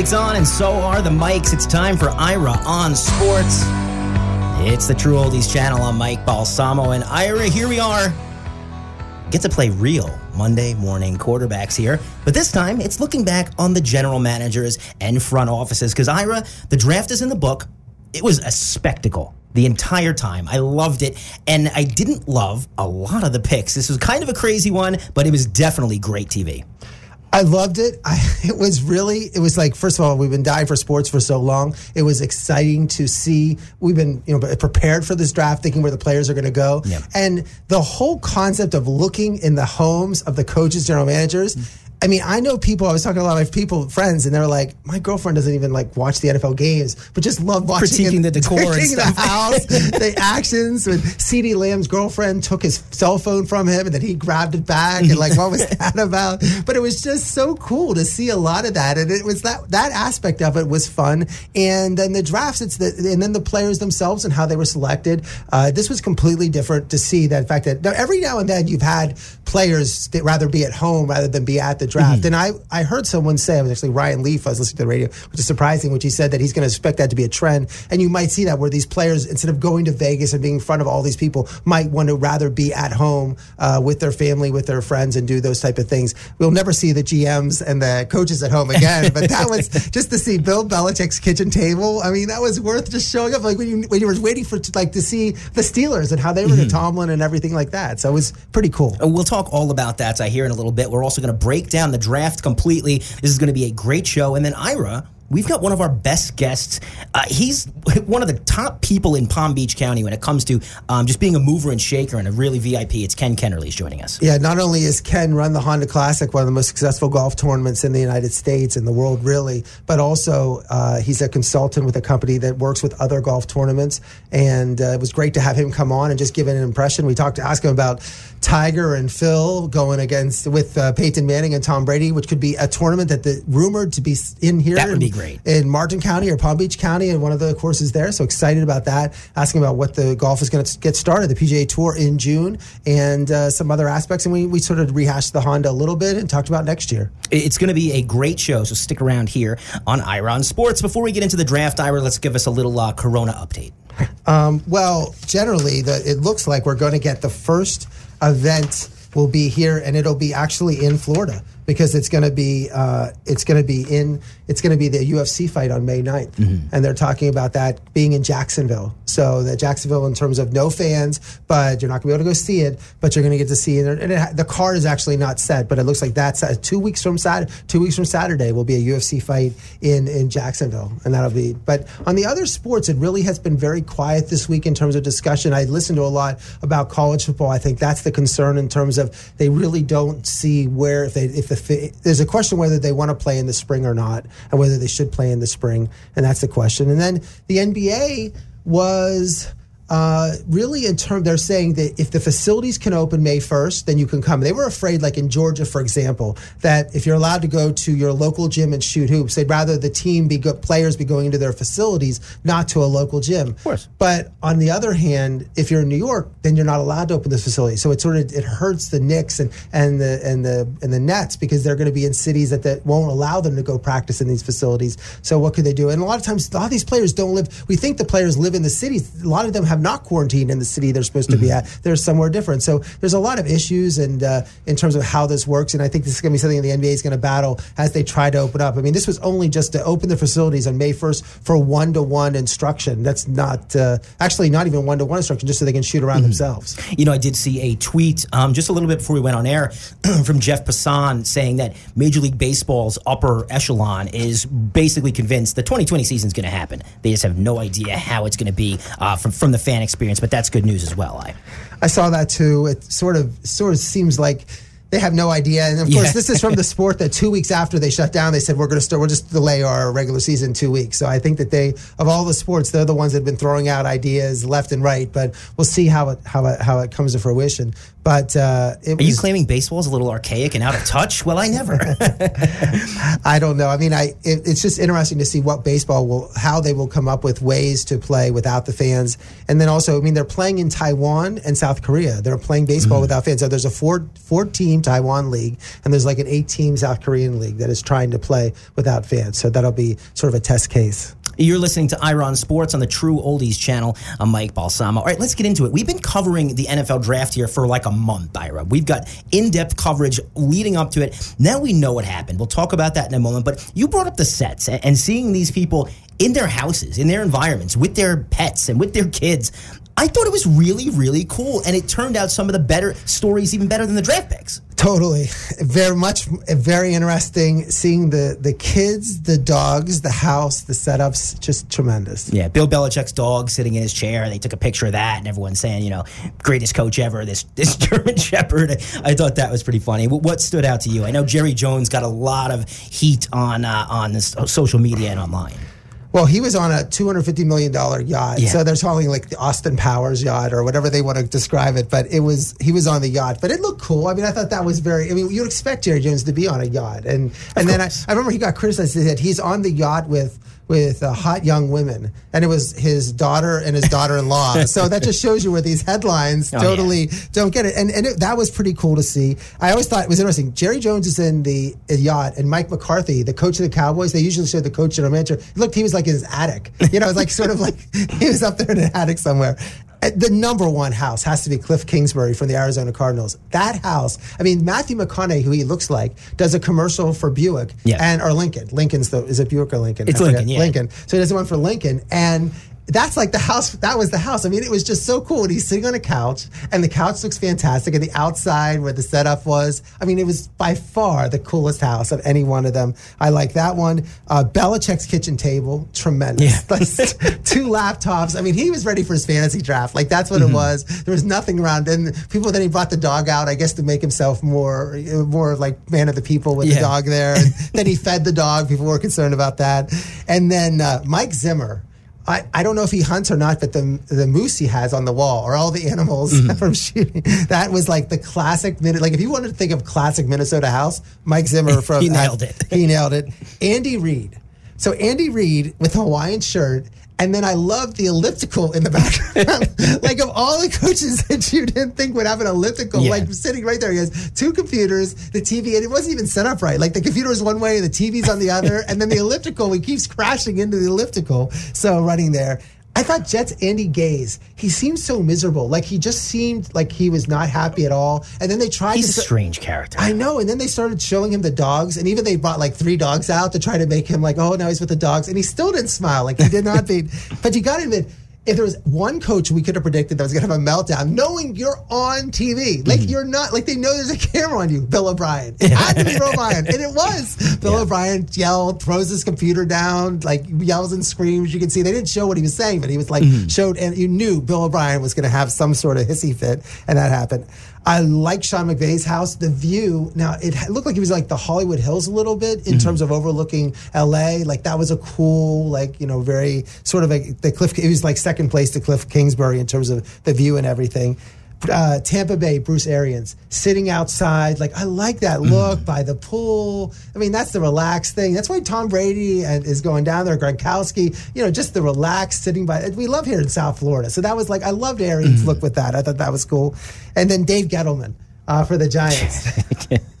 Music's on, and so are the mics. It's time for Ira on Sports. It's the True Oldies channel. I'm Mike Balsamo, and Ira, here we are. Get to play real Monday morning quarterbacks here, but this time it's looking back on the general managers and front offices. Because Ira, the draft is in the book. It was a spectacle the entire time. I loved it, and I didn't love a lot of the picks. This was kind of a crazy one, but it was definitely great TV. I loved it. I, it was really, it was like, first of all, we've been dying for sports for so long. It was exciting to see. We've been, you know, prepared for this draft, thinking where the players are going to go. Yep. And the whole concept of looking in the homes of the coaches, general managers, mm. I mean, I know people. I was talking to a lot of people, friends, and they were like, "My girlfriend doesn't even like watch the NFL games, but just love watching Critiquing the decor and critiquing the house, the actions." When CeeDee Lamb's girlfriend took his cell phone from him, and then he grabbed it back, and like, what was that about? But it was just so cool to see a lot of that, and it was that that aspect of it was fun. And then the drafts, it's the and then the players themselves and how they were selected. Uh, this was completely different to see that fact that now, every now and then you've had players that rather be at home rather than be at the draft. And mm-hmm. I, I heard someone say, it was actually Ryan Leaf, I was listening to the radio, which is surprising, which he said that he's going to expect that to be a trend. And you might see that where these players, instead of going to Vegas and being in front of all these people, might want to rather be at home uh, with their family, with their friends, and do those type of things. We'll never see the GMs and the coaches at home again, but that was just to see Bill Belichick's kitchen table. I mean, that was worth just showing up. Like when you, when you were waiting for like to see the Steelers and how they were to mm-hmm. Tomlin and everything like that. So it was pretty cool. Uh, we'll talk all about that, I hear, in a little bit. We're also going to break down the draft completely. This is going to be a great show. And then, Ira, we've got one of our best guests. Uh, he's one of the top people in Palm Beach County when it comes to um, just being a mover and shaker and a really VIP. It's Ken Kennerly is joining us. Yeah, not only is Ken run the Honda Classic, one of the most successful golf tournaments in the United States and the world, really, but also uh, he's a consultant with a company that works with other golf tournaments. And uh, it was great to have him come on and just give an impression. We talked to ask him about Tiger and Phil going against with uh, Peyton Manning and Tom Brady, which could be a tournament that the rumored to be in here. That would be great. In Martin County or Palm Beach County, and one of the courses there. So excited about that. Asking about what the golf is going to get started, the PGA Tour in June, and uh, some other aspects. And we, we sort of rehashed the Honda a little bit and talked about next year. It's going to be a great show, so stick around here on Ira on Sports. Before we get into the draft, Ira, let's give us a little uh, Corona update. Um, well, generally, the, it looks like we're going to get the first event will be here, and it'll be actually in Florida because it's going to be uh, it's going to be in it's going to be the UFC fight on May 9th. and they're talking about that being in Jacksonville. So that Jacksonville, in terms of no fans, but you're not going to be able to go see it, but you're going to get to see it. And it, the card is actually not set, but it looks like that's uh, two weeks from Saturday. Two weeks from Saturday will be a UFC fight in in Jacksonville, and that'll be. But on the other sports, it really has been very quiet this week in terms of discussion. I listened to a lot about college football. I think that's the concern in terms of they really don't see where if they if the fi- there's a question whether they want to play in the spring or not, and whether they should play in the spring, and that's the question. And then the NBA was. Uh, really, in terms they're saying that if the facilities can open May 1st, then you can come. They were afraid, like in Georgia, for example, that if you're allowed to go to your local gym and shoot hoops, they'd rather the team be go- players be going into their facilities, not to a local gym. Of course. But on the other hand, if you're in New York, then you're not allowed to open this facility. So it sort of it hurts the Knicks and, and the and the and the Nets because they're going to be in cities that, that won't allow them to go practice in these facilities. So what could they do? And a lot of times, a lot of these players don't live. We think the players live in the cities. A lot of them have not quarantined in the city they're supposed to be at. They're somewhere different. So there's a lot of issues and uh, in terms of how this works. And I think this is going to be something the NBA is going to battle as they try to open up. I mean, this was only just to open the facilities on May 1st for one to one instruction. That's not uh, actually not even one to one instruction, just so they can shoot around themselves. You know, I did see a tweet um, just a little bit before we went on air from Jeff Passan saying that Major League Baseball's upper echelon is basically convinced the 2020 season is going to happen. They just have no idea how it's going to be uh, from from the fan experience, but that's good news as well. I. I saw that too. It sort of sort of seems like they have no idea. And of course, Yeah. this is from the sport that two weeks after they shut down, they said we're going to start. We'll just delay our regular season two weeks. So I think that they, of all the sports, they're the ones that have been throwing out ideas left and right. But we'll see how it how it how it comes to fruition. But uh, it Are you claiming baseball is a little archaic and out of touch? Well, I never. I don't know. I mean, I it, it's just interesting to see what baseball will, how they will come up with ways to play without the fans, and then also, I mean, they're playing in Taiwan and South Korea. They're playing baseball without fans. So there's a four four team team Taiwan league, and there's like an eight team South Korean league that is trying to play without fans. So that'll be sort of a test case. You're listening to Ira on Sports on the True Oldies channel. I'm Mike Balsamo. All right, let's get into it. We've been covering the NFL draft here for like a month, Ira. We've got in depth coverage leading up to it. Now we know what happened. We'll talk about that in a moment. But you brought up the sets and seeing these people in their houses, in their environments, with their pets and with their kids. I thought it was really, really cool. And it turned out some of the better stories, even better than the draft picks. Totally. Very much, very interesting seeing the, the kids, the dogs, the house, the setups, just tremendous. Yeah. Bill Belichick's dog sitting in his chair. They took a picture of that and everyone's saying, you know, greatest coach ever, this, this German Shepherd. I thought that was pretty funny. What stood out to you? I know Jerry Jones got a lot of heat on, uh, on this social media and online. Well, he was on a $250 million yacht. Yeah. So they're calling like the Austin Powers yacht or whatever they want to describe it. But it was, he was on the yacht. But it looked cool. I mean, I thought that was very, I mean, you'd expect Jerry Jones to be on a yacht. And, and then I, I remember he got criticized that he's on the yacht with, with uh, hot young women, and it was his daughter and his daughter-in-law. so that just shows you where these headlines oh, totally yeah. don't get it. And and it, that was pretty cool to see. I always thought it was interesting. Jerry Jones is in the yacht, and Mike McCarthy, the coach of the Cowboys, they usually show the coach and a manager. Looked, he was like in his attic. You know, it was like sort of like he was up there in an attic somewhere Uh, the number one house has to be Cliff Kingsbury from the Arizona Cardinals. That house, I mean, Matthew McConaughey, who he looks like, does a commercial for Buick yeah. and or Lincoln. Lincoln's the is it Buick or Lincoln? It's Lincoln, yeah. Lincoln. So he does one for Lincoln, and that's like the house. That was the house. I mean, it was just so cool. And he's sitting on a couch, and the couch looks fantastic. And the outside where the setup was, I mean, it was by far the coolest house of any one of them. I like that one. Uh, Belichick's kitchen table, tremendous. Yeah. two laptops. I mean, he was ready for his fantasy draft. Like that's what mm-hmm. it was. There was nothing around. And people then he brought the dog out, I guess, to make himself more, more like man of the people with yeah. the dog there. And then he fed the dog. People were concerned about that. And then uh, Mike Zimmer I, I don't know if he hunts or not, but the the moose he has on the wall or all the animals mm-hmm. from shooting. That was like the classic minute. Like if you wanted to think of classic Minnesota house, Mike Zimmer from he nailed it. He nailed it. Andy Reid. So Andy Reid with a Hawaiian shirt and then I love the elliptical in the background. like of all the coaches that you didn't think would have an elliptical, yeah. like sitting right there. He has two computers, the TV, and it wasn't even set up right. Like the computer is one way, the TV's on the other, and then the elliptical, he keeps crashing into the elliptical. So running there. I thought Jets Andy Gase, he seemed so miserable. Like he just seemed like he was not happy at all. And then they tried He's to a strange character. I know. And then they started showing him the dogs, and even they brought like three dogs out to try to make him like, oh, now he's with the dogs. And he still didn't smile. Like he did not be. but you got to admit, if there was one coach we could have predicted that was going to have a meltdown, knowing you're on TV, like mm-hmm. you're not, like they know there's a camera on you, Bill O'Brien. It had to be Bill O'Brien, and it was. Bill yeah. O'Brien yelled, throws his computer down, like yells and screams. You can see they didn't show what he was saying, but he was like mm-hmm. showed, and you knew Bill O'Brien was going to have some sort of hissy fit, and that happened. I like Sean McVay's house. The view now it looked like he was like the Hollywood Hills a little bit in mm-hmm. terms of overlooking L.A. Like that was a cool, like you know, very sort of like the Cliff. It was like second place to Cliff Kingsbury in terms of the view and everything uh, Tampa Bay, Bruce Arians sitting outside. Like I like that mm. look by the pool. I mean, that's the relaxed thing. That's why Tom Brady is going down there. Gronkowski, you know, just the relaxed sitting by. We love here in South Florida, so that was like I loved Arians' mm. look with that. I thought that was cool. And then Dave Gettleman uh, for the Giants.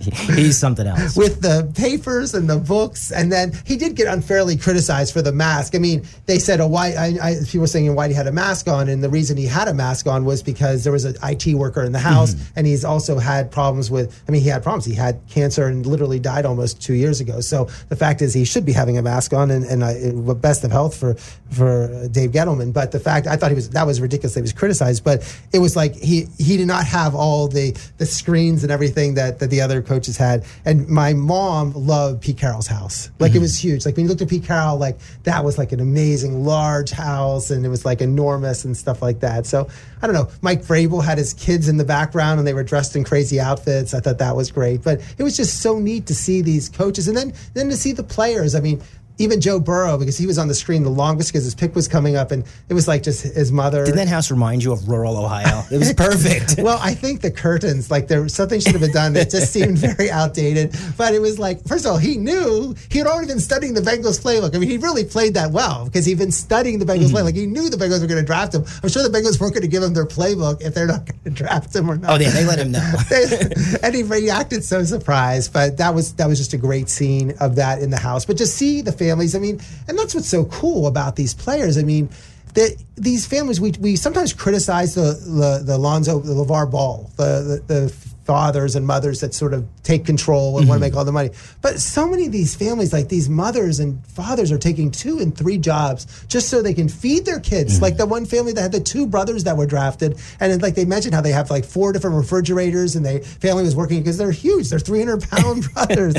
He's something else. With the papers and the books. And then he did get unfairly criticized for the mask. I mean, they said, a white, I, I, people were saying Whitey had a mask on. And the reason he had a mask on was because there was an IT worker in the house. Mm-hmm. And he's also had problems with, I mean, he had problems. He had cancer and literally died almost two years ago. So the fact is, he should be having a mask on and, and uh, best of health for, for Dave Gettleman. But the fact, I thought he was, that was ridiculous. He was criticized. But it was like he, he did not have all the, the screens and everything that, that the other coaches had. And my mom loved Pete Carroll's house. Like mm-hmm. it was huge. Like when you looked at Pete Carroll, like that was like an amazing large house and it was like enormous and stuff like that. So I don't know. Mike Vrabel had his kids in the background and they were dressed in crazy outfits. I thought that was great. But it was just so neat to see these coaches and then then to see the players. I mean, even Joe Burrow because he was on the screen the longest because his pick was coming up, and it was like just his mother. Didn't that house remind you of rural Ohio? It was perfect. well, I think the curtains, like there something should have been done that just seemed very outdated. But it was like, first of all, he knew he had already been studying the Bengals playbook. I mean, he really played that well because he'd been studying the Bengals mm-hmm. playbook. He knew the Bengals were going to draft him. I'm sure the Bengals weren't going to give him their playbook if they're not going to draft him or not. Oh, yeah, they let him know. and he reacted so surprised. But that was that was just a great scene of that in the house. But just see the families. I mean, and that's what's so cool about these players. I mean that these families we, we sometimes criticize the the, the Lonzo the LeVar Ball the, the, the fathers and mothers that sort of take control and mm-hmm. want to make all the money. But so many of these families, like these mothers and fathers, are taking two and three jobs just so they can feed their kids. Mm-hmm. Like the one family that had the two brothers that were drafted, and like they mentioned how they have like four different refrigerators, and they family was working because they're huge. They're three hundred pound brothers,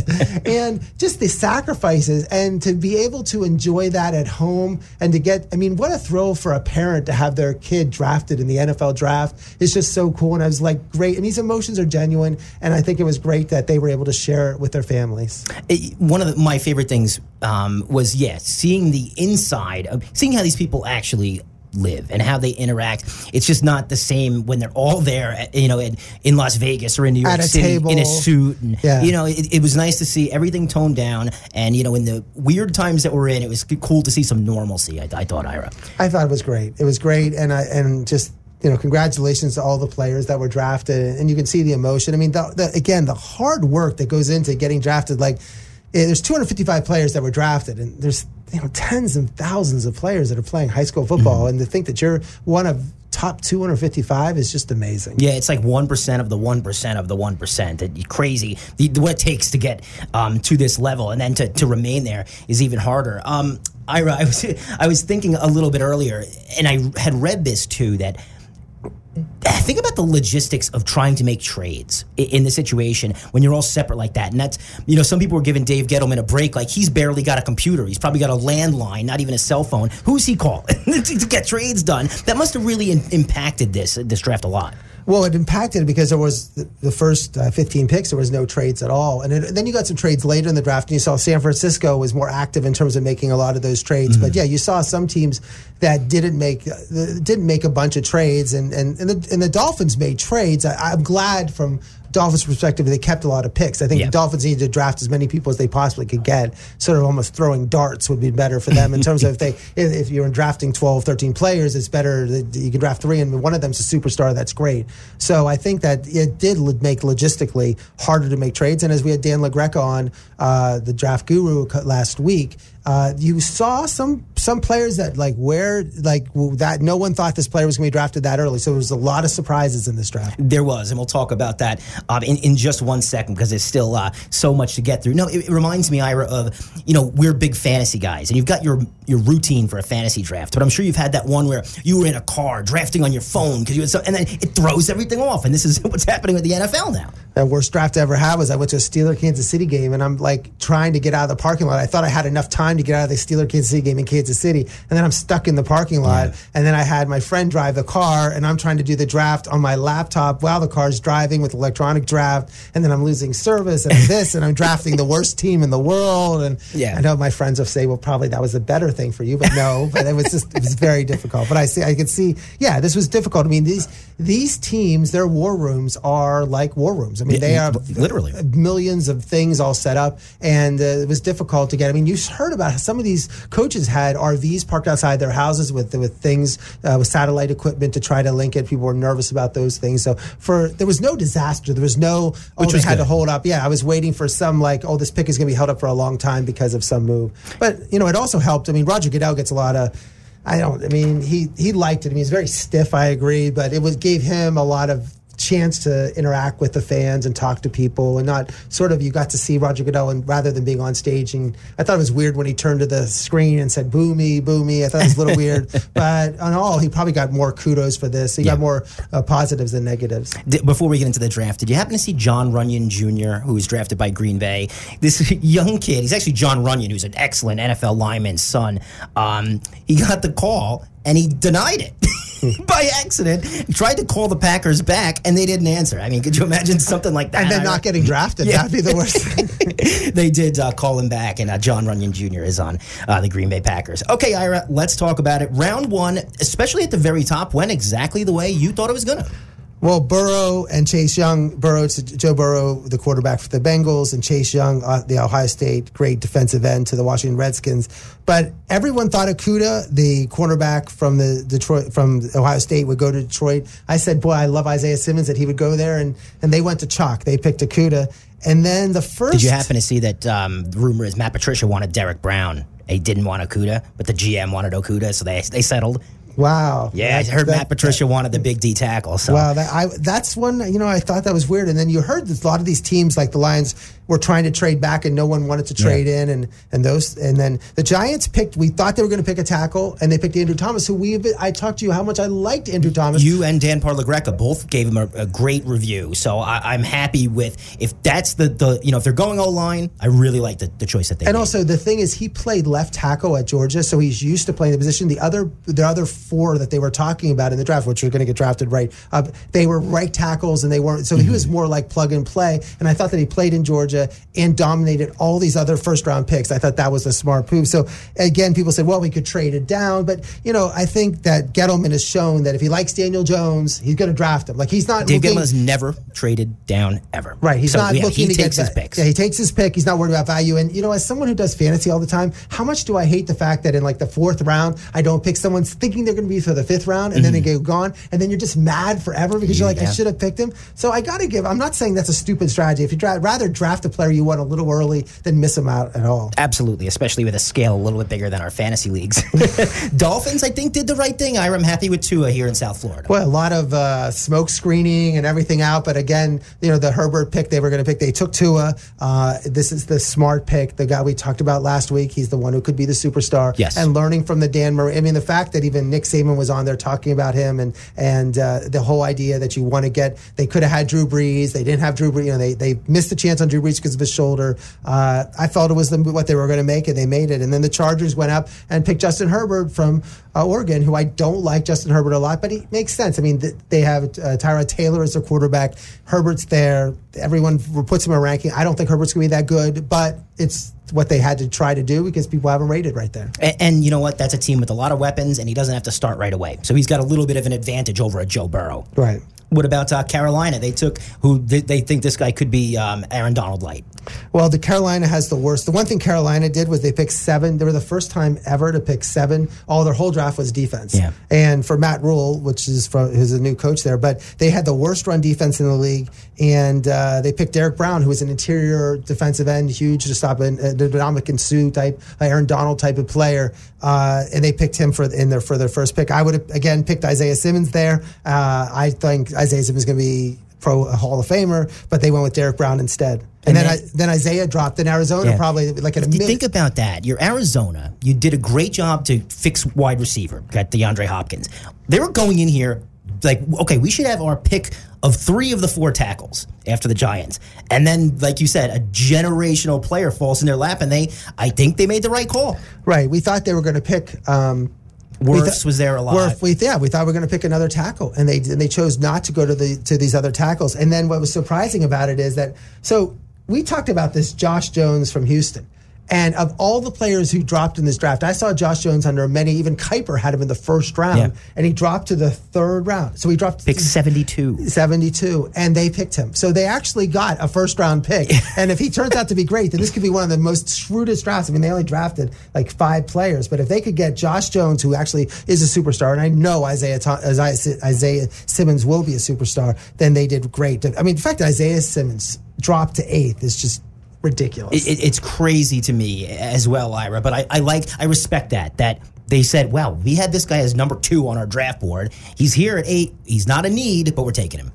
and just the sacrifices and to be able to enjoy that at home and to get. I mean, what a thrill for a parent to have their kid drafted in the NFL draft. It's just so cool, and I was like, great. And these emotions are genuine. And I think it was great that they were able to share it with their families. It, one of the, my favorite things um, was, yes, yeah, seeing the inside of seeing how these people actually live and how they interact. It's just not the same when they're all there, at, you know, in, in, Las Vegas or in New York At City table. in a suit. And, yeah. You know, it, it, was nice to see everything toned down. And, you know, in the weird times that we're in, it was cool to see some normalcy, I, I thought, Ira. I thought it was great. It was great. And, I, and just you know, congratulations to all the players that were drafted, and you can see the emotion. I mean, the, the, again, the hard work that goes into getting drafted. Like, eh, there's 255 players that were drafted, and there's you know tens and thousands of players that are playing high school football, mm-hmm. and to think that you're one of top 255 is just amazing. Yeah, it's like 1% of the 1% of the 1%. crazy. The, what it takes to get um, to this level and then to, to remain there is even harder. Um, Ira, I was, I was thinking a little bit earlier, and I had read this too, that think about the logistics of trying to make trades in the situation when you're all separate like that. And that's, you know, some people were giving Dave Gettleman a break. Like he's barely got a computer. He's probably got a landline, not even a cell phone. Who's he calling to get trades done? That must have really in- impacted this, this draft a lot. Well, it impacted because there was the, the first uh, 15 picks, there was no trades at all. And, it, then you got some trades later in the draft, and you saw San Francisco was more active in terms of making a lot of those trades. Mm-hmm. But yeah, you saw some teams that didn't make uh, didn't make a bunch of trades, and, and, and, the, and the Dolphins made trades. I, I'm glad from Dolphins' perspective, they kept a lot of picks. I think yeah. the Dolphins needed to draft as many people as they possibly could get. Sort of almost throwing darts would be better for them in terms of if they if, you're drafting 12, 13 players, it's better that you can draft three and one of them's a superstar. That's great. So I think that it did make logistically harder to make trades. And as we had Dan LaGreca on uh, the draft guru last week, uh, you saw some some players that like where like that no one thought this player was going to be drafted that early. So there was a lot of surprises in this draft. There was, and we'll talk about that um, in in just one second because there's still uh, so much to get through. No, it, it, reminds me, Ira, of you know we're big fantasy guys, and you've got your your routine for a fantasy draft. But I'm sure you've had that one where you were in a car drafting on your phone because you had so, and then it throws everything off. And this is what's happening with the NFL now. The worst draft I ever had was I went to a Steeler Kansas City game, and I'm like trying to get out of the parking lot. I thought I had enough time to get out of the Steeler Kansas City game in Kansas City, and then I'm stuck in the parking lot. Yeah. And then I had my friend drive the car, and I'm trying to do the draft on my laptop while the car's driving with electronic draft, and then I'm losing service and this, and I'm drafting the worst team in the world. And yeah. I know my friends will say, well, probably that was a better thing for you, but no, but it was just it was very difficult. But I see, I could see, yeah, this was difficult. I mean, these these teams, their war rooms are like war rooms. I mean, they are literally millions of things all set up, and uh, it was difficult to get. I mean, you heard about some of these coaches had RVs parked outside their houses with with things uh, with satellite equipment to try to link it. People were nervous about those things. So for there was no disaster. There was no oh Which they had good. to hold up. Yeah, I was waiting for some like oh this pick is going to be held up for a long time because of some move. But you know it also helped. I mean Roger Goodell gets a lot of I don't. I mean, he he liked it. I mean, he's very stiff. I agree, but it was gave him a lot of chance to interact with the fans and talk to people and not sort of you got to see Roger Goodell and rather than being on stage and I thought it was weird when he turned to the screen and said boo me boo me. I thought it was a little weird. But on all he probably got more kudos for this. He yeah. got more uh, positives than negatives. Before we get into the draft did you happen to see Jon Runyan Jr. who was drafted by Green Bay? This young kid he's actually Jon Runyan who's an excellent NFL lineman's son. Um, he got the call and he denied it by accident, tried to call the Packers back, and they didn't answer. I mean, could you imagine something like that? And then not getting drafted. Yeah. That'd be the worst. they did uh, call him back, and uh, Jon Runyan Jr. is on uh, the Green Bay Packers. Okay, Ira, let's talk about it. Round one, especially at the very top, went exactly the way you thought it was going to. Well, Burrow and Chase Young, Burrow to Joe Burrow, the quarterback for the Bengals, and Chase Young, uh, the Ohio State great defensive end to the Washington Redskins. But everyone thought Okudah, the cornerback from the Detroit from Ohio State, would go to Detroit. I said, "Boy, I love Isaiah Simmons that he would go there," and and they went to chalk. They picked Okudah, and then the first. Did you happen to see that? Um, rumor is Matt Patricia wanted Derrick Brown. He didn't want Okudah, but the GM wanted Okudah, so they they settled. Wow. Yeah, I heard That- Matt Patricia wanted the big D tackle. So Wow, that, I, that's one. You know, I thought that was weird. And then you heard that a lot of these teams, like the Lions, were trying to trade back, and no one wanted to trade in, and and those. And then the Giants picked. We thought they were going to pick a tackle, and they picked Andrew Thomas, who we. I talked to you how much I liked Andrew Thomas. you and Dan Parlagreca both gave him a, a great review. So I, I'm happy with if that's the the you know if they're going O line, I really like the, the choice that they and made. also the thing is, he played left tackle at Georgia, so he's used to playing the position. The other, the other four that they were talking about in the draft, which are going to get drafted right, uh, they were right tackles, and they weren't. So he was more like plug and play. And I thought that he played in Georgia and dominated all these other first round picks. I thought that was a smart move. So again, people said, well, we could trade it down, but you know, I think that Gettleman has shown that if he likes Daniel Jones, he's going to draft him. Like he's not. Dave looking- Gettleman has never traded down ever. Right, he's So, not yeah, looking He to takes get his that- picks. Yeah, he takes his pick. He's not worried about value. And you know, as someone who does fantasy all the time, how much do I hate the fact that in like the fourth round, I don't pick someone thinking they're going to be for the fifth round, and then they go gone, and then you're just mad forever because you're like, I Mm-hmm. Should have picked him. So I got to give. I'm not saying that's a stupid strategy. If you dra- rather draft a player you want a little early than miss him out at all. Absolutely, especially with a scale a little bit bigger than our fantasy leagues. Dolphins, I think, did the right thing. I'm happy with Tua here in South Florida. Well, a lot of uh, smoke screening and everything out, but again, you know, the Herbert pick they were going to pick, they took Tua. Uh, this is the smart pick, the guy we talked about last week. He's the one who could be the superstar. Yes. And learning from the Dan Murray. I mean, the fact that even Nick Saban was on there talking about him and and uh, the whole idea that you want to get, they could have had Drew Brees, they didn't have Drew Brees. You know, they they missed the chance on Drew Brees because of his shoulder. Uh, I felt it was the, what they were going to make, and they made it. And then the Chargers went up and picked Justin Herbert from uh, Oregon, who I don't like Justin Herbert a lot, but he makes sense. I mean, th- they have uh, Tyrod Taylor as their quarterback. Herbert's there. Everyone puts him in a ranking. I don't think Herbert's going to be that good, but it's what they had to try to do because people haven't rated right there. A- And, you know what? That's a team with a lot of weapons, and he doesn't have to start right away. So he's got a little bit of an advantage over a Joe Burrow. Right. What about uh, Carolina? They took who they, they think this guy could be um, Aaron Donald light. Well, the Carolina has the worst. The one thing Carolina did was they picked seven. They were the first time ever to pick seven. All their whole draft was defense. Yeah. And for Matt Rhule, which is from who's a new coach there, but they had the worst run defense in the league, and uh, they picked Derrick Brown, who was an interior defensive end, huge to stop an uh, Ndamukong Suh type, uh, Aaron Donald type of player, uh, and they picked him for in their for their first pick. I would have again picked Isaiah Simmons there. Uh, I think Isaiah is going to be pro Hall of Famer, but they went with Derrick Brown instead. And And, then, then- I, then Isaiah dropped in Arizona, Yeah. probably like at a mid. think about that, you're Arizona. You did a great job to fix wide receiver. Got DeAndre Hopkins. They were going in here like, okay, we should have our pick of three of the four tackles after the Giants, and then, like you said, a generational player falls in their lap, and they, I think, they made the right call. right. We thought they were going to pick. Um, we th- was there a lot. We yeah, we thought we were going to pick another tackle, and they and they chose not to go to the to these other tackles. And then what was surprising about it is that so we talked about this Josh Jones from Houston. And of all the players who dropped in this draft, I saw Josh Jones under many. Even Kiper had him in the first round, Yeah. and he dropped to the third round. So he dropped Pick 72. 72 and they picked him so they actually got a first round pick and if he turns out to be great then this could be one of the most shrewdest drafts i mean they only drafted like five players but if they could get josh jones who actually is a superstar and i know isaiah isaiah, isaiah simmons will be a superstar then they did great i mean the fact that isaiah simmons dropped to eighth is just ridiculous It, it's crazy to me as well, Ira. But I, I like, I respect that. That they said, "Well, we had this guy as number two on our draft board. He's here at eight. He's not a need, but we're taking him."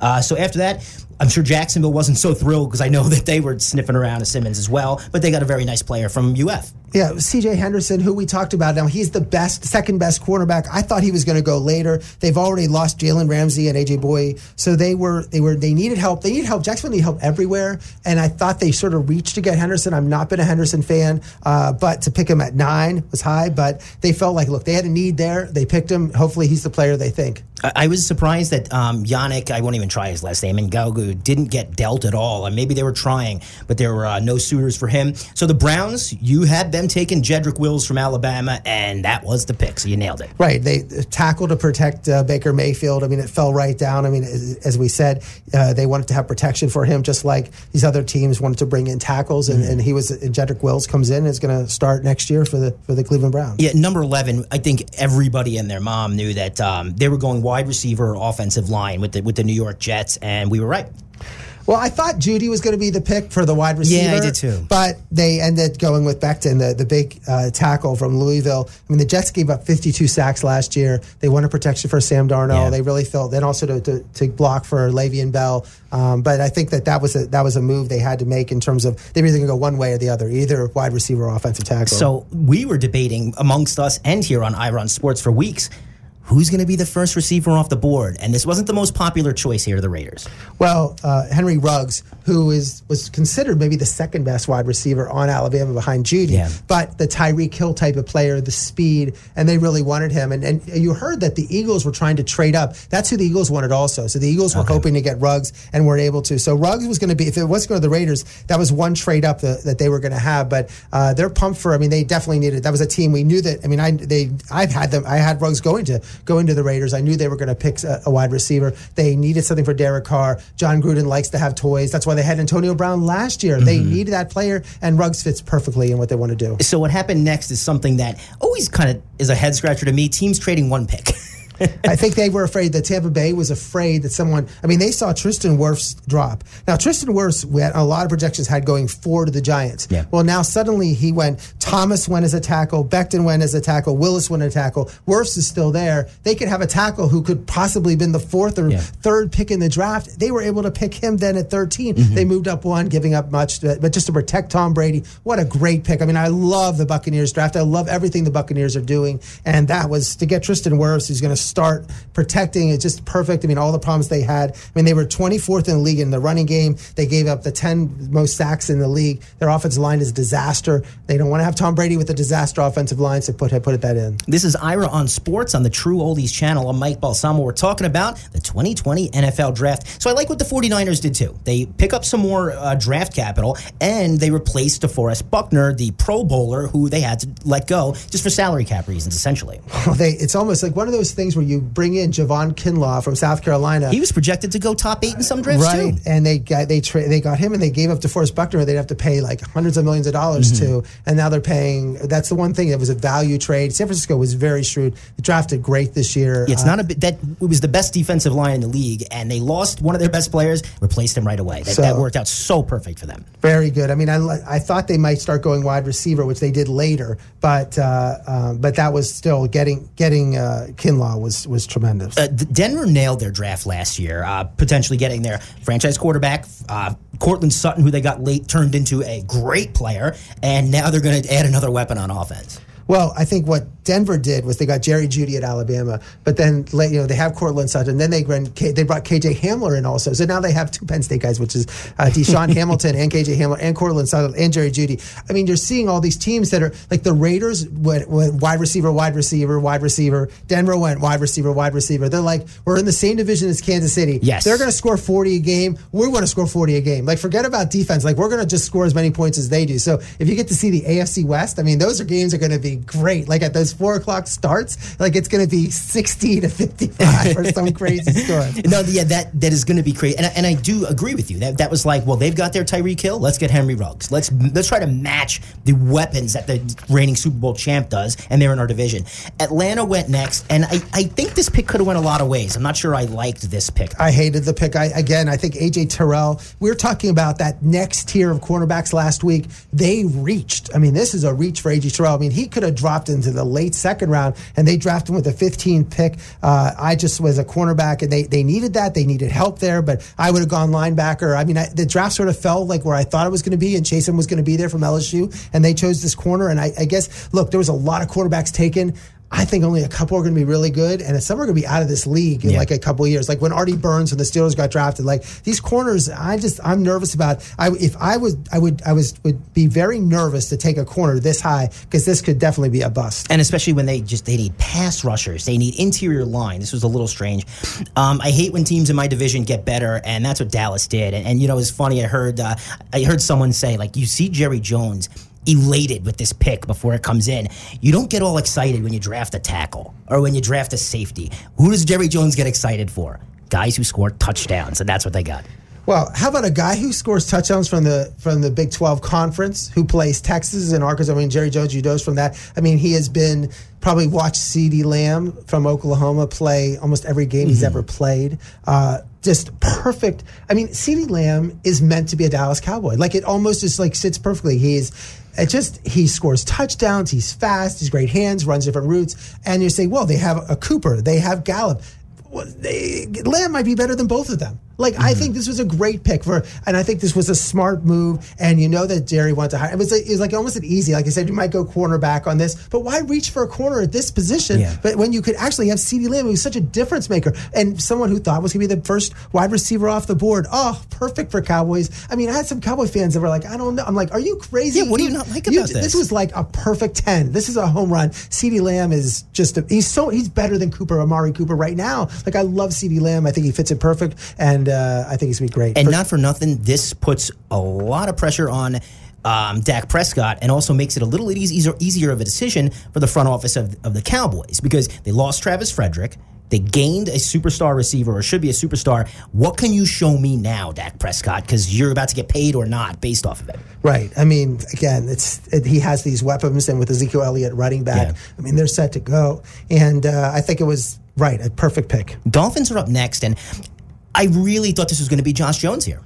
Uh, so after that, I'm sure Jacksonville wasn't so thrilled because I know that they were sniffing around a Simmons as well, but they got a very nice player from UF. Yeah, CJ Henderson, who we talked about now, he's the best, second best quarterback. I thought he was going to go later. They've already lost Jalen Ramsey and AJ Bouye, so they were they were they needed help. They need help. Jacksonville needed help everywhere, and I thought they sort of reached to get Henderson. I've not been a Henderson fan, uh, but to pick him at nine was high. But they felt like, look, they had a need there. They picked him. Hopefully, he's the player they think. I was surprised that um, Yannick, I won't even try his last name, and Didn't get dealt at all. And maybe they were trying, but there were uh, no suitors for him. So the Browns, you had them taking Jedrick Wills from Alabama, and that was the pick. So you nailed it. Right. They tackled to protect uh, Baker Mayfield. I mean, it fell right down. I mean, as, as we said, uh, they wanted to have protection for him, just like these other teams wanted to bring in tackles. And, mm-hmm. and he was, and Jedrick Wills comes in and is going to start next year for the for the Cleveland Browns. Yeah, number 11, I think everybody and their mom knew that um, they were going wide receiver or offensive line with the, with the New York Jets, and we were right. Well, I thought Jeudy was going to be the pick for the wide receiver. Yeah, I did too. But they ended going with Becton, the, the big uh, tackle from Louisville. I mean, the Jets gave up 52 sacks last year. They wanted protection for Sam Darnold. Yeah. They really felt, then also to, to, to block for Le'Veon Bell. Um, but I think that that was a, that was a move they had to make in terms of they were either going to go one way or the other, either wide receiver or offensive tackle. So we were debating amongst us and here on Ira on Sports for weeks who's going to be the first receiver off the board? And this wasn't the most popular choice here, to the Raiders. Well, uh, Henry Ruggs, who is was considered maybe the second best wide receiver on Alabama behind Jeudy, yeah. but the Tyreek Hill type of player, the speed, and they really wanted him. And, and you heard that the Eagles were trying to trade up. That's who the Eagles wanted also. So the Eagles were okay. hoping to get Ruggs and weren't able to. So Ruggs was going to be, if it was going to the Raiders, that was one trade up that, that they were going to have. But uh, they're pumped for, I mean, they definitely needed, that was a team we knew that, I mean, I, they, I've had them, I had Ruggs going to go into the Raiders. I knew they were going to pick a, a, wide receiver. They needed something for Derek Carr. Jon Gruden likes to have toys. That's why they had Antonio Brown last year. Mm-hmm. They needed that player, and Ruggs fits perfectly in what they want to do. So what happened next is something that always kind of is a head scratcher to me. Teams trading one pick. I think they were afraid that Tampa Bay was afraid that someone. I mean, they saw Tristan Wirfs drop. Now Tristan Wirfs, we had a lot of projections had going four to the Giants. Yeah. Well, now suddenly he went. Thomas went as a tackle. Becton went as a tackle. Willis went as a tackle. Wirfs is still there. They could have a tackle who could possibly been the fourth or yeah. third pick in the draft. They were able to pick him then at 13. Mm-hmm. They moved up one, giving up much, but just to protect Tom Brady. What a great pick! I mean, I love the Buccaneers draft. I love everything the Buccaneers are doing, and that was to get Tristan Wirfs, who's going to start protecting. It's just perfect. I mean, all the problems they had. I mean, they were 24th in the league in the running game. They gave up the 10 most sacks in the league. Their offensive line is disaster. They don't want to have Tom Brady with a disaster offensive line, so put put it that in. This is Ira on Sports on the True Oldies channel. I'm Mike Balsamo. We're talking about the 2020 NFL Draft. So I like what the 49ers did too. They pick up some more uh, draft capital and they replaced DeForest Buckner, the Pro Bowler, who they had to let go just for salary cap reasons, essentially. Well, they, it's almost like one of those things where you bring in Javon Kinlaw from South Carolina. He was projected to go top eight in some drafts right. too. And they got they tra- they got him and they gave up DeForest Buckner. They'd have to pay like hundreds of millions of dollars mm-hmm. to, and now they're paying. That's the one thing that was a value trade. San Francisco was very shrewd. They drafted great this year. Yeah, it's uh, not a bit that it was the best defensive line in the league, and they lost one of their best players, replaced him right away. That, so, that worked out so perfect for them. Very good. I mean, I I thought they might start going wide receiver, which they did later, but uh, um, but that was still getting getting uh, Kinlaw was was tremendous. Uh, Denver nailed their draft last year, uh, potentially getting their franchise quarterback. Uh, Courtland Sutton, who they got late, turned into a great player, and now they're going to add another weapon on offense. Well, I think what Denver did was they got Jerry Jeudy at Alabama, but then you know they have Courtland Sutton. Then they they brought KJ Hamler in also. So now they have two Penn State guys, which is uh, DaeSean Hamilton and KJ Hamler and Courtland Sutton and Jerry Jeudy. I mean, you're seeing all these teams that are like the Raiders went, went wide receiver, wide receiver, wide receiver. Denver went wide receiver, wide receiver. They're like we're in the same division as Kansas City. Yes, they're going to score 40 a game. We want to score 40 a game. Like forget about defense. Like we're going to just score as many points as they do. So if you get to see the AFC West, I mean, those are games are going to be great. Like at those four o'clock starts, like it's going to be 60 to 55 or some crazy score. No, yeah, that that is going to be crazy. And I, and I do agree with you. That that was like, well, they've got their Tyreek Hill. Let's get Henry Ruggs. Let's let's try to match the weapons that the reigning Super Bowl champ does, and they're in our division. Atlanta went next, and I, I think this pick could have went a lot of ways. I'm not sure I liked this pick. I hated the pick. I again, I think AJ Terrell. We were talking about that next tier of cornerbacks last week. They reached. I mean, this is a reach for AJ Terrell. I mean, he could have dropped into the late second round, and they drafted him with a 15th pick. Uh, I just was a cornerback, and they they needed that. They needed help there, but I would have gone linebacker. I mean, I, the draft sort of fell like where I thought it was going to be, and Chaisson was going to be there from LSU, and they chose this corner. And I, I guess, look, there was a lot of quarterbacks taken. I think only a couple are going to be really good, and some are going to be out of this league in Yeah. like a couple of years. Like when Artie Burns and the Steelers got drafted, like these corners, I just I'm nervous about. I if I was I would I was would be very nervous to take a corner this high because this could definitely be a bust. and especially when they just they need pass rushers, they need interior line. This was a little strange. Um, I hate when teams in my division get better, and that's what Dallas did. And, and you know, it's funny. I heard uh, I heard someone say like, you see Jerry Jones elated with this pick before it comes in. You don't get all excited when you draft a tackle or when you draft a safety. Who does Jerry Jones get excited for? Guys who score touchdowns, and that's what they got. Well, how about a guy who scores touchdowns from the from the Big 12 conference, who plays Texas and Arkansas? I mean, Jerry Jones, you knows from that. I mean, he has been probably watched CeeDee Lamb from Oklahoma play almost every game he's ever played. Uh, just perfect. I mean, CeeDee Lamb is meant to be a Dallas Cowboy. Like it almost just like sits perfectly. He's it just he scores touchdowns. He's fast. He's great hands. Runs different routes. And you say, well, they have a Cooper. They have Gallup. They, Lamb might be better than both of them. Like I mm-hmm. think this was a great pick for, and I think this was a smart move. And you know that Jerry wanted to hire. It was, it was like almost an easy. Like I said, you might go cornerback on this, but why reach for a corner at this position? Yeah. But when you could actually have CeeDee Lamb, who's such a difference maker, and someone who thought was going to be the first wide receiver off the board. Oh, perfect for Cowboys. I mean, I had some Cowboy fans that were like, I don't know. I'm like, are you crazy? Yeah, what do you not like about This this? was like a perfect ten. This is a home run. CeeDee Lamb is just a, he's so he's better than Cooper Amari Cooper right now. Like I love CeeDee Lamb. I think he fits it perfect, and uh, I think he's gonna be great. And For- not for nothing, this puts a lot of pressure on um, Dak Prescott and also makes it a little easier, easier of a decision for the front office of, of the Cowboys because they lost Travis Frederick. They gained a superstar receiver or should be a superstar. What can you show me now, Dak Prescott? Because you're about to get paid or not based off of it. Right. I mean, again, it's it, he has these weapons, and with Ezekiel Elliott running back, Yeah. I mean, they're set to go. And uh, I think it was right, a perfect pick. Dolphins are up next, and I really thought this was going to be Josh Jones here.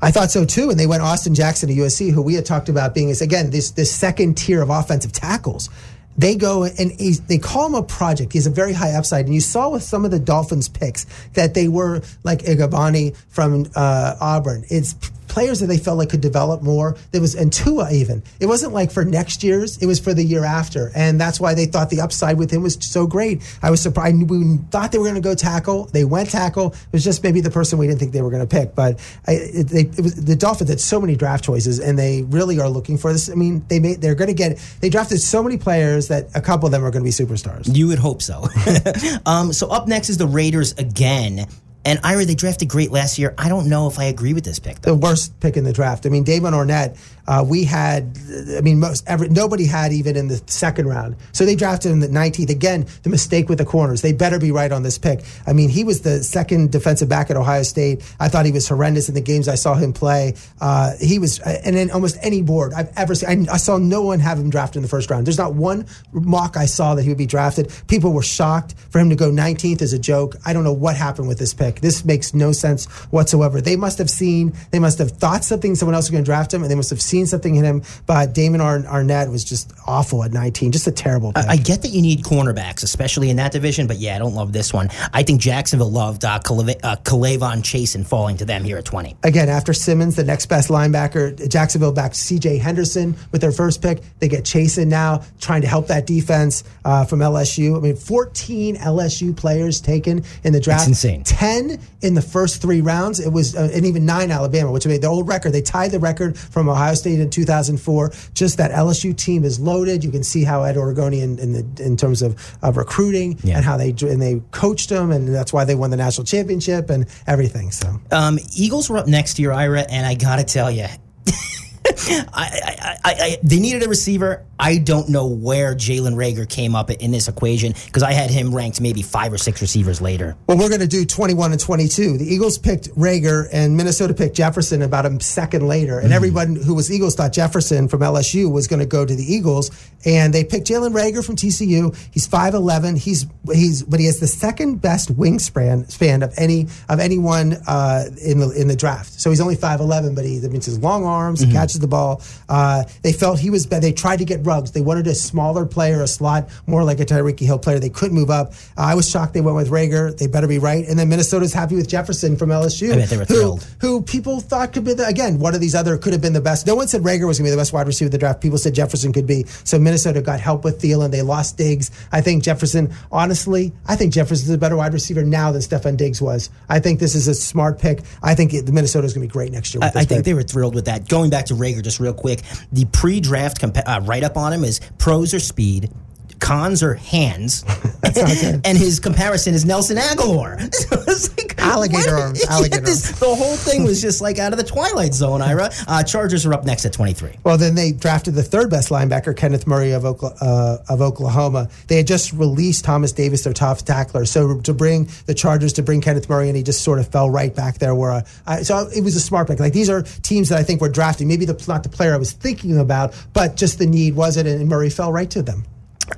I thought so too, and they went Austin Jackson to USC, who we had talked about being is again this this second tier of offensive tackles. They go and he's, they call him a project. He's a very high upside, and you saw with some of the Dolphins picks that they were like Igabani from uh, Auburn. It's players that they felt like could develop more. There was and Tua even. It wasn't like for next year's; it was for the year after, and that's why they thought the upside with him was so great. I was surprised. We thought they were going to go tackle. They went tackle. It was just maybe the person we didn't think they were going to pick, but I, it, they, it was the Dolphins had so many draft choices, and they really are looking for this. I mean, they made they're going to get. They drafted so many players that a couple of them are going to be superstars. You would hope so. um, so up next is the Raiders again. And Ira, they drafted great last year. I don't know if I agree with this pick, though. the worst pick in the draft. I mean, Damon Arnette, uh, we had, I mean, most every, nobody had even in the second round. So they drafted him the 19th. Again, the mistake with the corners. They better be right on this pick. I mean, he was the second defensive back at Ohio State. I thought he was horrendous in the games I saw him play. Uh, he was, and in almost any board I've ever seen, I, I saw no one have him drafted in the first round. There's not one mock I saw that he would be drafted. People were shocked for him to go 19th as a joke. I don't know what happened with this pick. This makes no sense whatsoever. They must have seen, they must have thought something someone else was going to draft him, and they must have seen something in him. But Damon Ar- Arnette was just awful at 19, just a terrible pick. I get that you need cornerbacks, especially in that division, but yeah, I don't love this one. I think Jacksonville loved uh, Calave- uh, Chaisson falling to them here at 20. Again, after Simmons, the next best linebacker, Jacksonville backed C.J. Henderson with their first pick. They get Chaisson now, trying to help that defense uh, from LSU. I mean, 14 LSU players taken in the draft. It's insane. 10 in the first three rounds. It was, uh, and even nine Alabama, which made the old record. They tied the record from Ohio State in 2004. Just that LSU team is loaded. You can see how Ed Orgeron in, in, the, in terms of, of recruiting Yeah. and how they and they coached them, and that's why they won the national championship and everything. So. Um, Eagles were up next year, Ira, and I got to tell you. I, I, I, I, they needed a receiver. I don't know where Jalen Reagor came up in this equation because I had him ranked maybe five or six receivers later. Well, we're going to do 21 and 22. The Eagles picked Reagor, and Minnesota picked Jefferson about a second later. And everyone who was Eagles thought Jefferson from LSU was going to go to the Eagles. And they picked Jalen Reagor from TCU. He's 5'11. He's he's but he has the second best wingspan span of any of anyone uh, in the in the draft. So he's only 5'11, but he that means his long arms, he catches the the ball. Uh, they felt he was bad. They tried to get Ruggs. They wanted a smaller player, a slot, more like a Tyreek Hill player. They couldn't move up. Uh, I was shocked they went with Reagor. They better be right. And then Minnesota's happy with Jefferson from LSU. I bet they were who, thrilled. Who people thought could be, the, again, one of these other could have been the best. No one said Reagor was going to be the best wide receiver of the draft. People said Jefferson could be. So Minnesota got help with Thielen. They lost Diggs. I think Jefferson, honestly, I think Jefferson's a better wide receiver now than Stefon Diggs was. I think this is a smart pick. I think it, Minnesota's going to be great next year. I, this I think pick. they were thrilled with that. Going back to Reagor, just real quick, the pre-draft compa- uh, write-up on him is pros are speed, cons are hands, and his comparison is Nelson Agholor. So it's like, Alligator what? arms, Yeah, this- the whole thing was just like out of the twilight zone. Ira, uh, Chargers are up next at twenty-three. Well, then they drafted the third best linebacker, Kenneth Murray of, Okla- uh, of Oklahoma. They had just released Thomas Davis, their top tackler. So to bring the Chargers to bring Kenneth Murray, and he just sort of fell right back there. Where uh, I, so it was a smart pick. Like these are teams that I think were drafting. Maybe the, not the player I was thinking about, but just the need was it, and Murray fell right to them.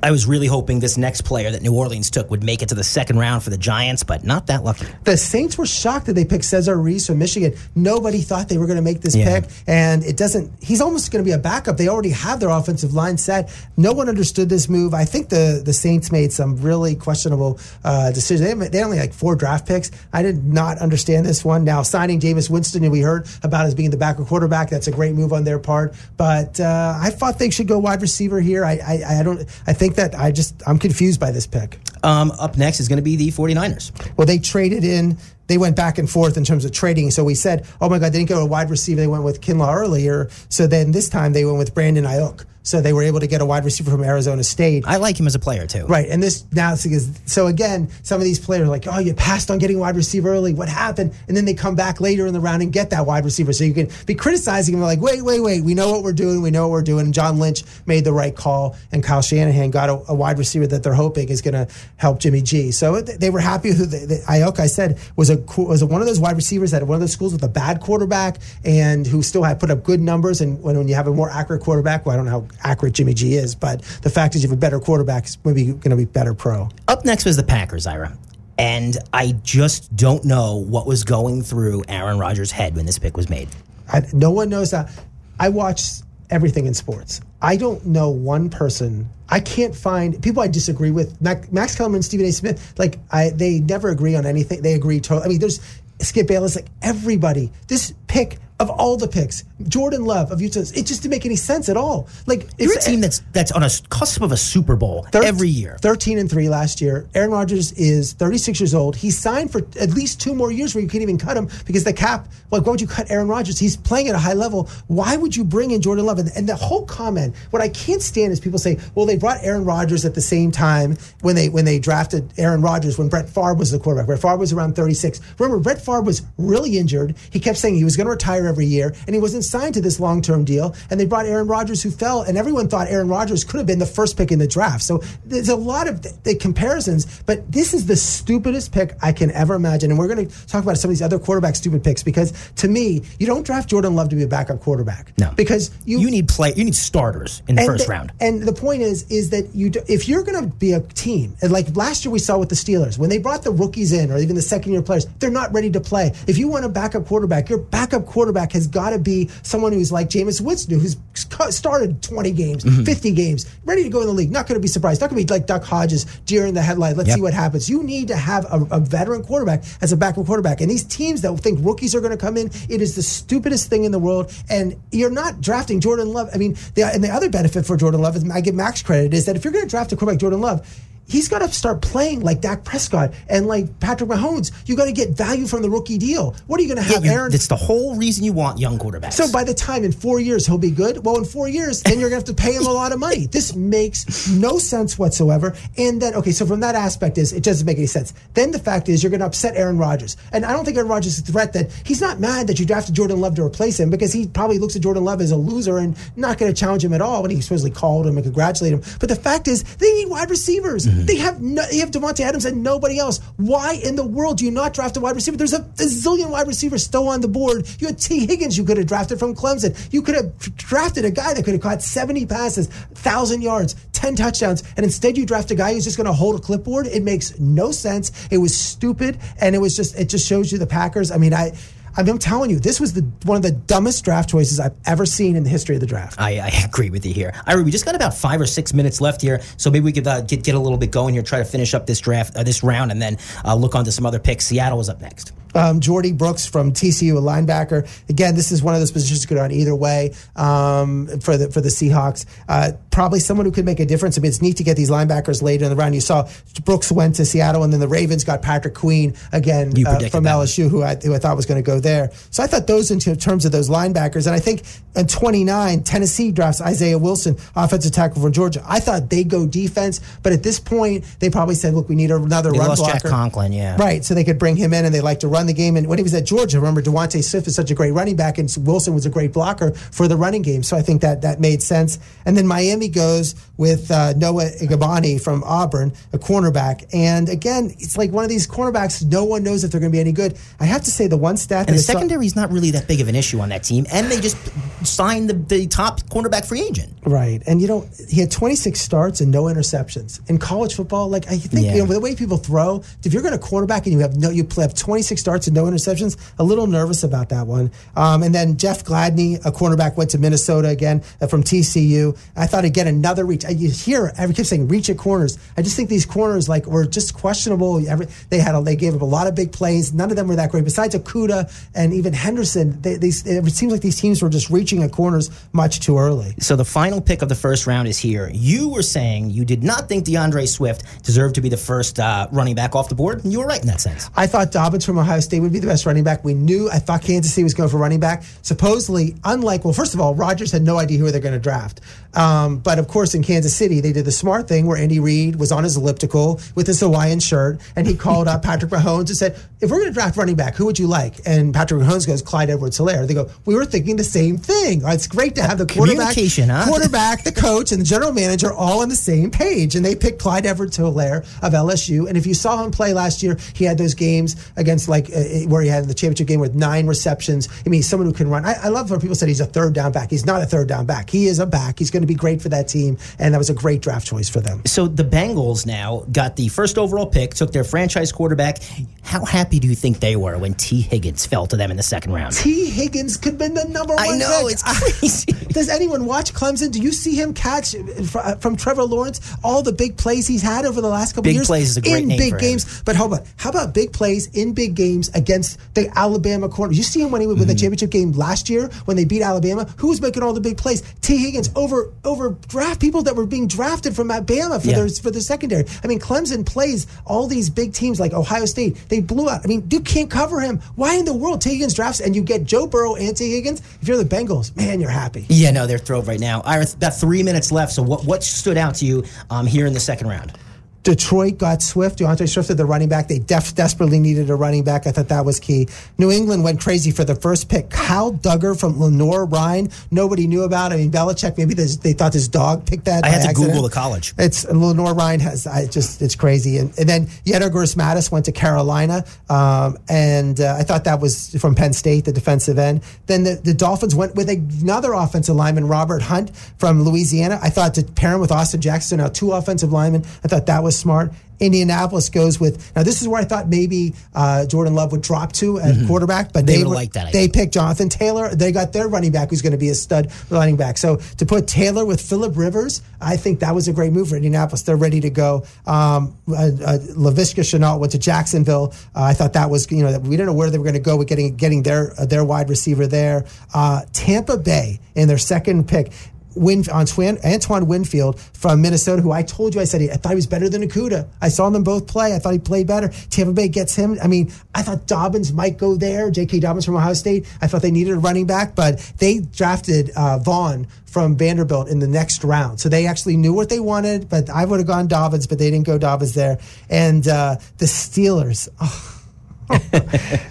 I was really hoping this next player that New Orleans took would make it to the second round for the Giants, but not that lucky. The Saints were shocked that they picked Cesar Ruiz from Michigan. Nobody thought they were going to make this Yeah. pick, and it doesn't. He's almost going to be a backup. They already have their offensive line set. No one understood this move. I think the the Saints made some really questionable uh, decisions. They, they had only like four draft picks. I did not understand this one. Now signing Jameis Winston, and we heard about as being the backup quarterback. That's a great move on their part. But uh, I thought they should go wide receiver here. I, I I don't. I think that I just I'm confused by this pick. Um, up next is going to be the 49ers. Well, they traded in. They went back and forth in terms of trading. So we said, "Oh my God, they didn't go to a wide receiver. They went with Kinlaw earlier." So then this time they went with Brandon Aiyuk. So they were able to get a wide receiver from Arizona State. I like him as a player too. Right, and this now because so again, some of these players are like, oh, you passed on getting a wide receiver early. What happened? And then they come back later in the round and get that wide receiver. So you can be criticizing them like, wait, wait, wait. We know what we're doing. We know what we're doing. And John Lynch made the right call, and Kyle Shanahan got a, a wide receiver that they're hoping is going to help Jimmy G. So they were happy. Who the, I said, was a was a, one of those wide receivers at one of those schools with a bad quarterback and who still had put up good numbers. And when, when you have a more accurate quarterback, well, I don't know how accurate Jimmy G is, but the fact is you have a better quarterback, is maybe going to be better pro. Up next was the Packers, Ira. And I just don't know what was going through Aaron Rodgers' head when this pick was made. I, no one knows that. I watch everything in sports. I don't know one person. I can't find people I disagree with. Max, Max Kellerman, Stephen A. Smith, like I, they never agree on anything. They agree totally. I mean, there's Skip Bayless, like everybody. This pick of all the picks, Jordan Love of Utah, it just didn't make any sense at all. Like You're a team that's that's on a cusp of a Super Bowl Thir- every year. 13 and 3 last year. Aaron Rodgers is 36 years old. He's signed for at least two more years where you can't even cut him because the cap, like, why would you cut Aaron Rodgers? He's playing at a high level. Why would you bring in Jordan Love? And, and the whole comment, what I can't stand is people say, well, they brought Aaron Rodgers at the same time when they when they drafted Aaron Rodgers when Brett Favre was the quarterback. Brett Favre was around 36. Remember, Brett Favre was really injured. He kept saying he was going to retire every year, and he wasn't signed to this long term deal. And they brought Aaron Rodgers, who fell, and everyone thought Aaron Rodgers could have been the first pick in the draft. So there's a lot of the, the comparisons, but this is the stupidest pick I can ever imagine. And we're going to talk about some of these other quarterback stupid picks because to me, you don't draft Jordan Love to be a backup quarterback. No. because you You need play. You need starters in the first the- round. And the point is, is that you, do, if you're going to be a team, and like last year we saw with the Steelers, when they brought the rookies in, or even the second year players, they're not ready to play. If you want a backup quarterback, your backup quarterback has got to be someone who's like Jameis Winston, who's started 20 games, Mm-hmm. 50 games, ready to go in the league. Not going to be surprised. Not going to be like Duck Hodges, deer in the headlight. Let's Yep. see what happens. You need to have a, a veteran quarterback as a backup quarterback. And these teams that think rookies are going to come in, it is the stupidest thing in the world. And you're not drafting Jordan Love. I mean, the, and the other benefit for Jordan Love, is I give Max credit, is that if you're going to draft a quarterback, Jordan Love, he's got to start playing like Dak Prescott and like Patrick Mahomes. You got to get value from the rookie deal. What are you going to have, You- Aaron? That's the whole reason you want young quarterbacks. So by the time in four years he'll be good, well, in four years, then you're going to have to pay him a lot of money. This makes no sense whatsoever. And then, okay, so from that aspect is it doesn't make any sense. Then the fact is you're going to upset Aaron Rodgers. And I don't think Aaron Rodgers is a threat that he's not mad that you drafted Jordan Love to replace him because he probably looks at Jordan Love as a loser and not going to challenge him at all when he supposedly called him and congratulated him. But the fact is they need wide receivers. They have no, they have Davante Adams and nobody else. Why in the world do you not draft a wide receiver? There's a, a zillion wide receivers still on the board. You had Tee Higgins you could have drafted from Clemson. You could have drafted a guy that could have caught 70 passes, 1,000 yards, 10 touchdowns, and instead you draft a guy who's just going to hold a clipboard. It makes no sense. It was stupid, and it was just it just shows you the Packers. I mean, I I'm telling you, this was the one of the dumbest draft choices I've ever seen in the history of the draft. I, I agree with you here. Ira, we just got about five or six minutes left here, so maybe we could uh, get get a little bit going here, try to finish up this draft, uh, this round, and then uh, look on to some other picks. Seattle is up next. Um, Jordyn Brooks from TCU, a linebacker. Again, this is one of those positions that could go on either way um, for the for the Seahawks. Uh, probably someone who could make a difference. I mean, it's neat to get these linebackers later in the round. You saw Brooks went to Seattle, and then the Ravens got Patrick Queen again uh, from LSU, who I, who I thought was going to go there. So I thought those in terms of those linebackers, and I think in 29, Tennessee drafts Isaiah Wilson, offensive tackle from Georgia. I thought they go defense, but at this point, they probably said, "Look, we need another they run lost blocker." Jack Conklin, yeah, right. So they could bring him in, and they like to run the game. And when he was at Georgia, remember Devontae Swift is such a great running back, and Wilson was a great blocker for the running game. So I think that that made sense. And then Miami goes with uh, Noah Igbinoghene from Auburn, a cornerback. And again, it's like one of these cornerbacks. No one knows if they're going to be any good. I have to say the one stat and the secondary is not really that big of an issue on that team, and they just signed the, the top cornerback free agent. Right, and you know he had 26 starts and no interceptions in college football. Like I think yeah. you know the way people throw. If you're going to quarterback and you have no, you have 26 starts and no interceptions, a little nervous about that one. Um, and then Jeff Gladney, a cornerback, went to Minnesota again uh, from TCU. I thought again another reach. I, you hear every keep saying reach at corners. I just think these corners like were just questionable. Every, they had a, they gave up a lot of big plays. None of them were that great. Besides Okudah and even Henderson, they, they, it seems like these teams were just reaching at corners much too early. So the final pick of the first round is here. You were saying you did not think D'Andre Swift deserved to be the first uh, running back off the board, and you were right in that sense. I thought Dobbins from Ohio State would be the best running back. We knew. I thought Kansas City was going for running back. Supposedly, unlike well, first of all, Rodgers had no idea who they're going to draft. Um, but of course, in Kansas City, they did the smart thing where Andy Reid was on his elliptical with his Hawaiian shirt, and he called up Patrick Mahomes and said, "If we're going to draft running back, who would you like?" And Patrick Mahomes goes, "Clyde Edwards-Helaire." They go, "We were thinking the same thing. It's great to have the quarterback, huh? quarterback, the coach, and the general manager all on the same page." And they picked Clyde Edwards-Helaire of LSU. And if you saw him play last year, he had those games against like uh, where he had the championship game with nine receptions. I mean, someone who can run. I, I love when people said he's a third down back. He's not a third down back. He is a back. He's going to be great for that team, and that was a great draft choice for them. So the Bengals now got the first overall pick, took their franchise quarterback. How happy do you think they were when Tee Higgins fell to them in the second round? Tee Higgins could have been the number one. I know pick. it's crazy. Does anyone watch Clemson? Do you see him catch from Trevor Lawrence all the big plays he's had over the last couple big years? Big plays is a great in name big games. But how about how about big plays in big games against the Alabama corner? You see him when he was mm-hmm. with the championship game last year when they beat Alabama. Who was making all the big plays? Tee Higgins over over draft people that were being drafted from Alabama for yeah. their for their secondary. I mean, Clemson plays all these big teams like Ohio State. They blew out. I mean, Duke can't cover him. Why in the world Tee Higgins drafts and you get Joe Burrow and Tee Higgins? If you're the Bengals, man, you're happy. Yeah, no, they're thrilled right now. Ira, about three minutes left. So what what stood out to you um, here in the second round? Detroit got Swift. D'Andre Swift at the running back. They def- desperately needed a running back. I thought that was key. New England went crazy for the first pick. Kyle Dugger from Lenoir-Rhyne. Nobody knew about. I mean, Belichick. Maybe they thought his dog picked that. I had to accident. Google the college. It's Lenoir-Rhyne has. I just it's crazy. And, and then Yetur Gross-Matos went to Carolina, um, and uh, I thought that was from Penn State, the defensive end. Then the, the Dolphins went with another offensive lineman, Robert Hunt from Louisiana. I thought to pair him with Austin Jackson, now two offensive linemen. I thought that was smart. Indianapolis goes with now. This is where I thought maybe uh, Jordan Love would drop to at mm-hmm. quarterback, but they, they were, like that. They picked Jonathan Taylor. They got their running back, who's going to be a stud running back. So to put Taylor with Philip Rivers, I think that was a great move for Indianapolis. They're ready to go. Um, uh, uh, Laviska Shenault went to Jacksonville. Uh, I thought that was you know we didn't know where they were going to go with getting getting their uh, their wide receiver there. Uh, Tampa Bay in their second pick. Win, Antoine, Antoine Winfield from Minnesota, who I told you, I said, I thought he was better than Okudah. I saw them both play. I thought he played better. Tampa Bay gets him. I mean, I thought Dobbins might go there. J.K. Dobbins from Ohio State. I thought they needed a running back, but they drafted uh, Vaughn from Vanderbilt in the next round. So they actually knew what they wanted, but I would have gone Dobbins, but they didn't go Dobbins there. And uh, the Steelers. Oh,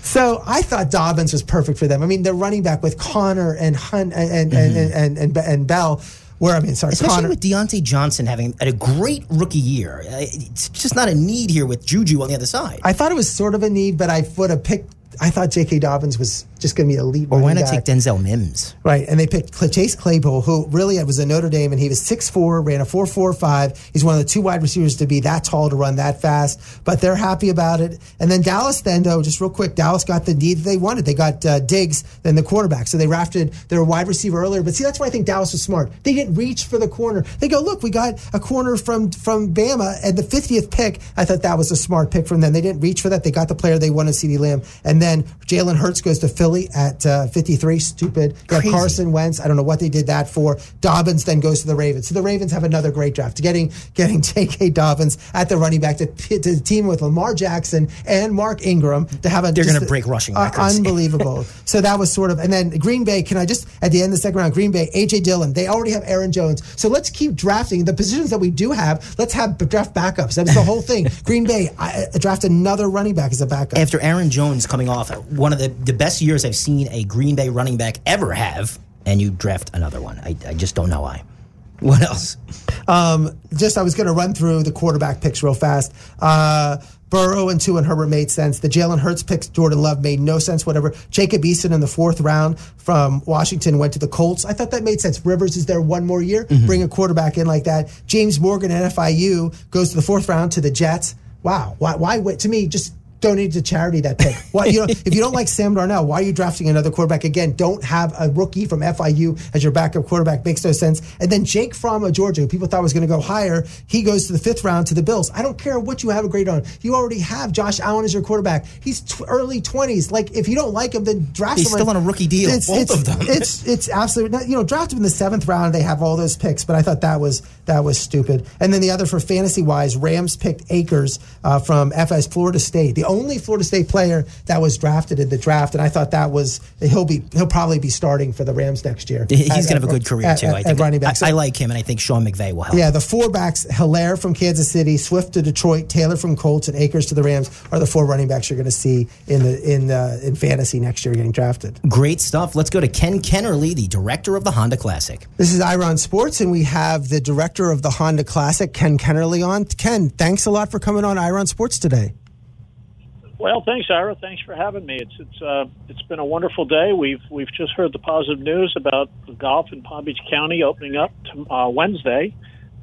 so I thought Dobbins was perfect for them. I mean, they're running back with Conner and Hunt and and, mm-hmm. and, and, and, and Bell. Where I mean, sorry, especially Conner. with Diontae Johnson having a great rookie year, uh, it's just not a need here with Juju on the other side. I thought it was sort of a need, but I would have picked. I thought J.K. Dobbins was just going to be elite. Or why not take Denzel Mims? Right, and they picked Chase Claypool, who really was a Notre Dame, and he was 6'4", ran a 4.45. He's one of the two wide receivers to be that tall to run that fast, but they're happy about it. And then Dallas, then though, just real quick, Dallas got the need they wanted. They got uh, Diggs, then the quarterback. So they drafted their wide receiver earlier. But see, that's why I think Dallas was smart. They didn't reach for the corner. They go, look, we got a corner from from Bama at the 50th pick. I thought that was a smart pick from them. They didn't reach for that. They got the player they wanted, CeeDee Lamb. And then Jalen Hurts goes to Philly at uh, 53. Stupid. Have Carson Wentz. I don't know what they did that for. Dobbins then goes to the Ravens. So the Ravens have another great draft. Getting getting J.K. Dobbins at the running back to, to team with Lamar Jackson and Mark Ingram to have a. They're going to break rushing uh, records. unbelievable. so that was sort of, and then Green Bay. Can I just at the end of the second round, Green Bay, AJ Dillon. They already have Aaron Jones. So let's keep drafting the positions that we do have. Let's have draft backups. That was the whole thing. Green Bay I, I draft another running back as a backup. After Aaron Jones coming off one of the, the best years I've seen a Green Bay running back ever have, and you draft another one. I, I just don't know why. What else? Um, just I was going to run through the quarterback picks real fast. Uh, Burrow and two and Herbert made sense. The Jalen Hurts picks, Jordan Love made no sense. Whatever. Jacob Eason in the fourth round from Washington went to the Colts. I thought that made sense. Rivers is there one more year. Mm-hmm. Bring a quarterback in like that. James Morgan at FIU goes to the fourth round to the Jets. Wow. Why? Why? To me, just donate to charity that pick. Why, you know, if you don't like Sam Darnold, why are you drafting another quarterback again? Don't have a rookie from FIU as your backup quarterback. Makes no sense. And then Jake Fromm of Georgia, who people thought was going to go higher, he goes to the fifth round to the Bills. I don't care what you have a grade on. You already have Josh Allen as your quarterback. He's t- early twenties. Like if you don't like him, then draft He's him. He's still on a rookie deal. It's, both it's, of them. It's it's absolutely you know draft him in the seventh round. They have all those picks, but I thought that was that was stupid. And then the other for fantasy wise, Rams picked Akers uh, from FS Florida State, the only Florida State player that was drafted in the draft, and I thought that was he'll be he'll probably be starting for the Rams next year. He's going to have a good career at, too. At, I think running back. I, I, like him, and I think Sean McVay will help. Yeah, the four backs: Helaire from Kansas City, Swift to Detroit, Taylor from Colts, and Akers to the Rams are the four running backs you're going to see in the in uh, in fantasy next year getting drafted. Great stuff. Let's go to Ken Kennerly, the director of the Honda Classic. This is Ira on Sports, and we have the director of the Honda Classic, Ken Kennerly, on. Ken, thanks a lot for coming on Ira on Sports today. Well, thanks, Ira. Thanks for having me. It's it's uh, it's been a wonderful day. We've we've just heard the positive news about the golf in Palm Beach County opening up to, uh, Wednesday.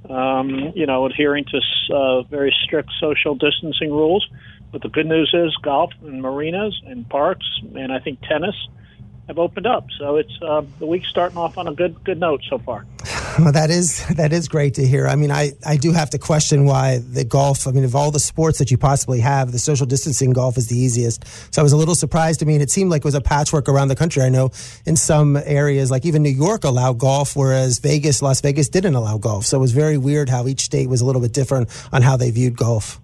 Um, you know, adhering to uh, very strict social distancing rules. But the good news is golf and marinas and parks and I think tennis have opened up. So it's uh, the week's starting off on a good good note so far. Well, that is that is great to hear. I mean, I, I do have to question why the golf. I mean, of all the sports that you possibly have, the social distancing golf is the easiest. So I was a little surprised. I mean, it seemed like it was a patchwork around the country. I know in some areas, like even New York, allow golf, whereas Vegas, Las Vegas didn't allow golf. So it was very weird how each state was a little bit different on how they viewed golf.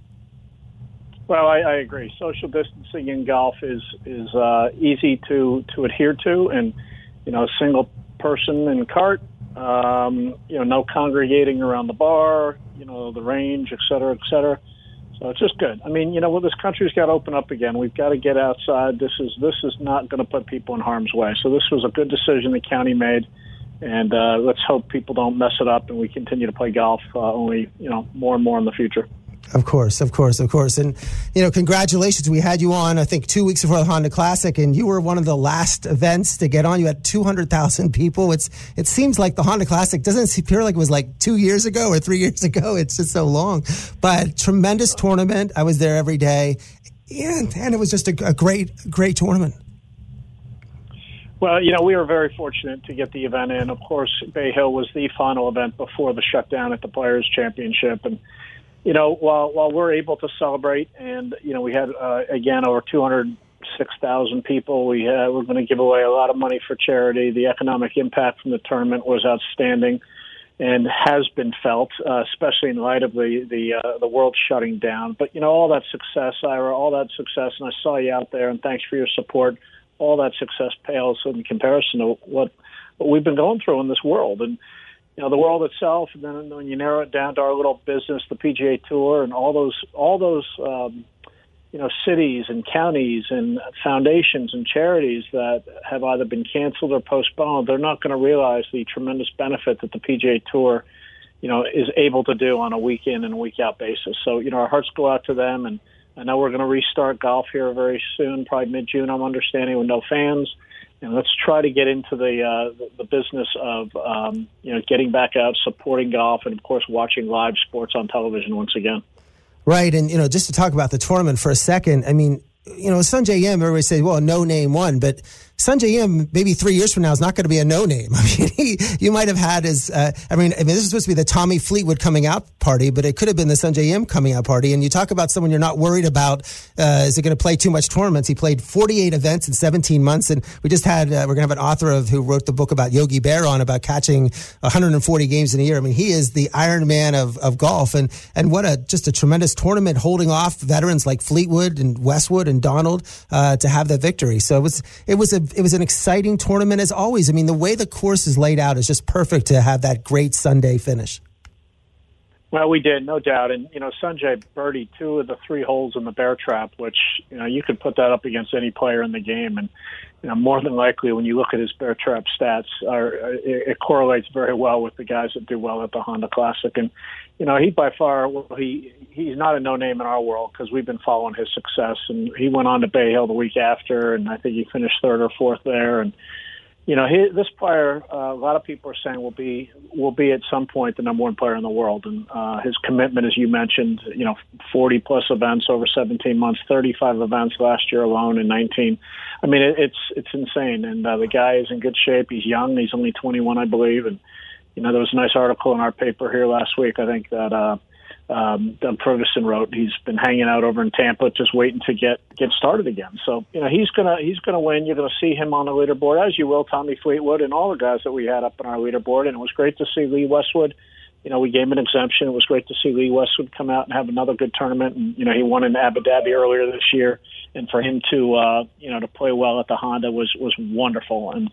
Well, I, I agree. Social distancing in golf is is uh, easy to to adhere to, and you know, a single person in cart um, you know, no congregating around the bar, you know, the range, et cetera, et cetera. So it's just good. I mean, you know, well, this country's got to open up again. We've got to get outside. This is this is not going to put people in harm's way. So this was a good decision the county made, and uh, let's hope people don't mess it up and we continue to play golf uh, only, you know, more and more in the future. Of course, of course, of course. And, you know, congratulations. We had you on, I think, two weeks before the Honda Classic, and you were one of the last events to get on. You had 200,000 people. It's It seems like the Honda Classic doesn't appear like it was like two years ago or three years ago. It's just so long. But tremendous tournament. I was there every day. And, and it was just a, a great, great tournament. Well, you know, we were very fortunate to get the event in. Of course, Bay Hill was the final event before the shutdown at the Players Championship. And, you know, while while we're able to celebrate, and you know, we had uh, again over 206,000 people. We had, we're going to give away a lot of money for charity. The economic impact from the tournament was outstanding, and has been felt, uh, especially in light of the the uh, the world shutting down. But you know, all that success, Ira, all that success, and I saw you out there, and thanks for your support. All that success pales in comparison to what what we've been going through in this world, and you know the world itself, and then when you narrow it down to our little business, the PGA Tour, and all those all those um, you know cities and counties and foundations and charities that have either been canceled or postponed, they're not going to realize the tremendous benefit that the PGA Tour, you know, is able to do on a week in and week out basis. So you know our hearts go out to them, and I know we're going to restart golf here very soon, probably mid June. I'm understanding with no fans, and let's try to get into the uh, the, business of um, you know getting back out, supporting golf, and of course watching live sports on television once again. Right, and you know, just to talk about the tournament for a second, I mean, you know, Sungjae Im, everybody says, well, no name one, but Sungjae Im, maybe three years from now, is not going to be a no name. I mean, he, you might have had his, uh, I mean, I mean, this is supposed to be the Tommy Fleetwood coming out party, but it could have been the Sungjae Im coming out party. And you talk about someone you're not worried about, uh, is it going to play too much tournaments? He played 48 events in 17 months. And we just had, uh, we're going to have an author of who wrote the book about Yogi Berra on about catching 140 games in a year. I mean, he is the Iron Man of, of golf. And, and what a, just a tremendous tournament holding off veterans like Fleetwood and Westwood and Donald, uh, to have that victory. So it was, it was a, it was an exciting tournament as always. I mean, the way the course is laid out is just perfect to have that great Sunday finish. Well, we did, no doubt. And, you know, Sungjae birdied two of the three holes in the bear trap, which, you know, you could put that up against any player in the game. And, you know, more than likely when you look at his bear trap stats, are, it, it correlates very well with the guys that do well at the Honda Classic. And, you know, he by far, well, he, he's not a no name in our world because we've been following his success. And he went on to Bay Hill the week after, and I think he finished third or fourth there. And, you know, he, this player, uh, a lot of people are saying will be will be at some point the number one player in the world, and uh, his commitment, as you mentioned, you know, 40 plus events over 17 months, 35 events last year alone, in 19. I mean, it, it's it's insane, and uh, the guy is in good shape. He's young. He's only 21, I believe, and you know, there was a nice article in our paper here last week. I think that. Uh, um, Doug Ferguson wrote he's been hanging out over in Tampa, just waiting to get get started again. So you know he's gonna he's gonna win. You're gonna see him on the leaderboard as you will Tommy Fleetwood and all the guys that we had up on our leaderboard. And it was great to see Lee Westwood. You know, we gave him an exemption. It was great to see Lee Westwood come out and have another good tournament. And you know, he won in Abu Dhabi earlier this year, and for him to uh, you know to play well at the Honda was was wonderful. And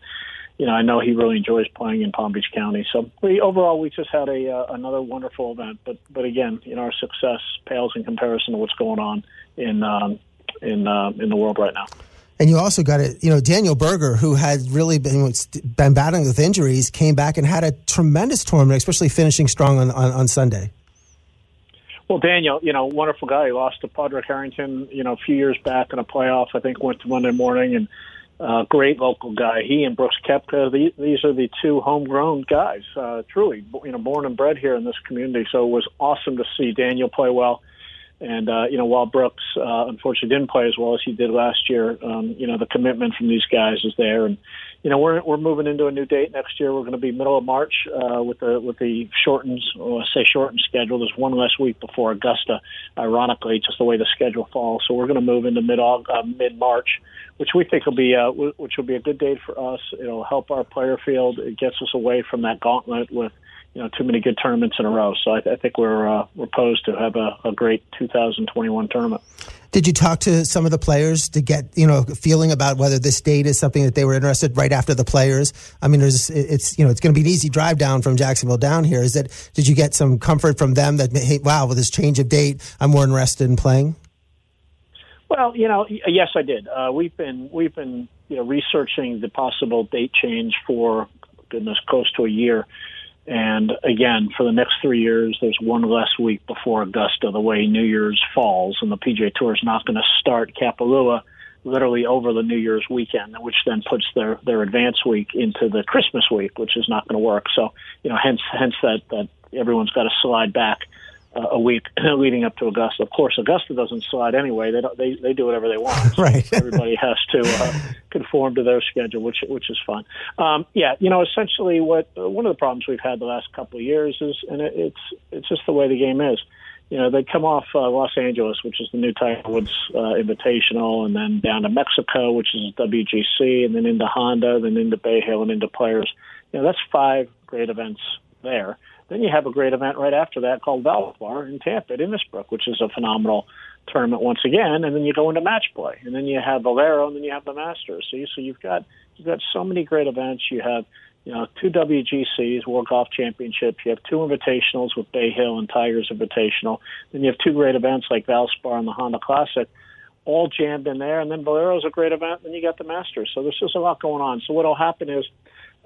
you know, I know he really enjoys playing in Palm Beach County. So we overall we just had a uh, another wonderful event. But but again, you know, our success pales in comparison to what's going on in um, in uh, in the world right now. And you also got it, you know, Daniel Berger, who had really been, been battling with injuries, came back and had a tremendous tournament, especially finishing strong on, on, on Sunday. Well, Daniel, you know, wonderful guy. He lost to Padraig Harrington, you know, a few years back in a playoff. I think went to Monday morning and uh, great local guy. He and Brooks Koepka, the, these are the two homegrown guys, uh, truly, you know, born and bred here in this community. So it was awesome to see Daniel play well. And, uh, you know, while Brooks, uh, unfortunately didn't play as well as he did last year, um, you know, the commitment from these guys is there. And, you know, we're, we're moving into a new date next year. We're going to be middle of March, uh, with the, with the shortened, or say shortened schedule. There's one less week before Augusta, ironically, just the way the schedule falls. So we're going to move into mid, uh, mid March which we think will be uh, which will be a good date for us. It'll help our player field. It gets us away from that gauntlet with you know too many good tournaments in a row. So I, I think we're uh, we're posed to have a, a great 2021 tournament. Did you talk to some of the players to get you know a feeling about whether this date is something that they were interested right after the players? I mean, there's it's you know it's going to be an easy drive down from Jacksonville down here. Is that did you get some comfort from them that hey wow with this change of date I'm more interested in playing? Well, you know, yes, I did. Uh, we've been we've been you know researching the possible date change for goodness close to a year, and again for the next three years, there's one less week before Augusta. The way New Year's falls, and the PGA Tour is not going to start Kapalua literally over the New Year's weekend, which then puts their their advance week into the Christmas week, which is not going to work. So you know, hence hence that that everyone's got to slide back uh, a week leading up to Augusta. Of course, Augusta doesn't slide anyway. They don't, they they do whatever they want. So right. everybody has to uh, conform to their schedule, which which is fun. Um, yeah, you know, essentially, what uh, one of the problems we've had the last couple of years is, and it, it's it's just the way the game is. You know, they come off uh, Los Angeles, which is the new Tiger Woods uh, Invitational, and then down to Mexico, which is WGC, and then into Honda, then into Bay Hill, and into Players. You know, that's five great events there then you have a great event right after that called Valspar in Tampa at Innisbrook, which is a phenomenal tournament once again. And then you go into match play, and then you have Valero, and then you have the Masters. So, you, so you've got you've got so many great events. You have you know two WGCs, World Golf Championships. You have two invitationals with Bay Hill and Tigers Invitational. Then you have two great events like Valspar and the Honda Classic all jammed in there. And then Valero's a great event. Then you got the Masters. So there's just a lot going on. So what'll happen is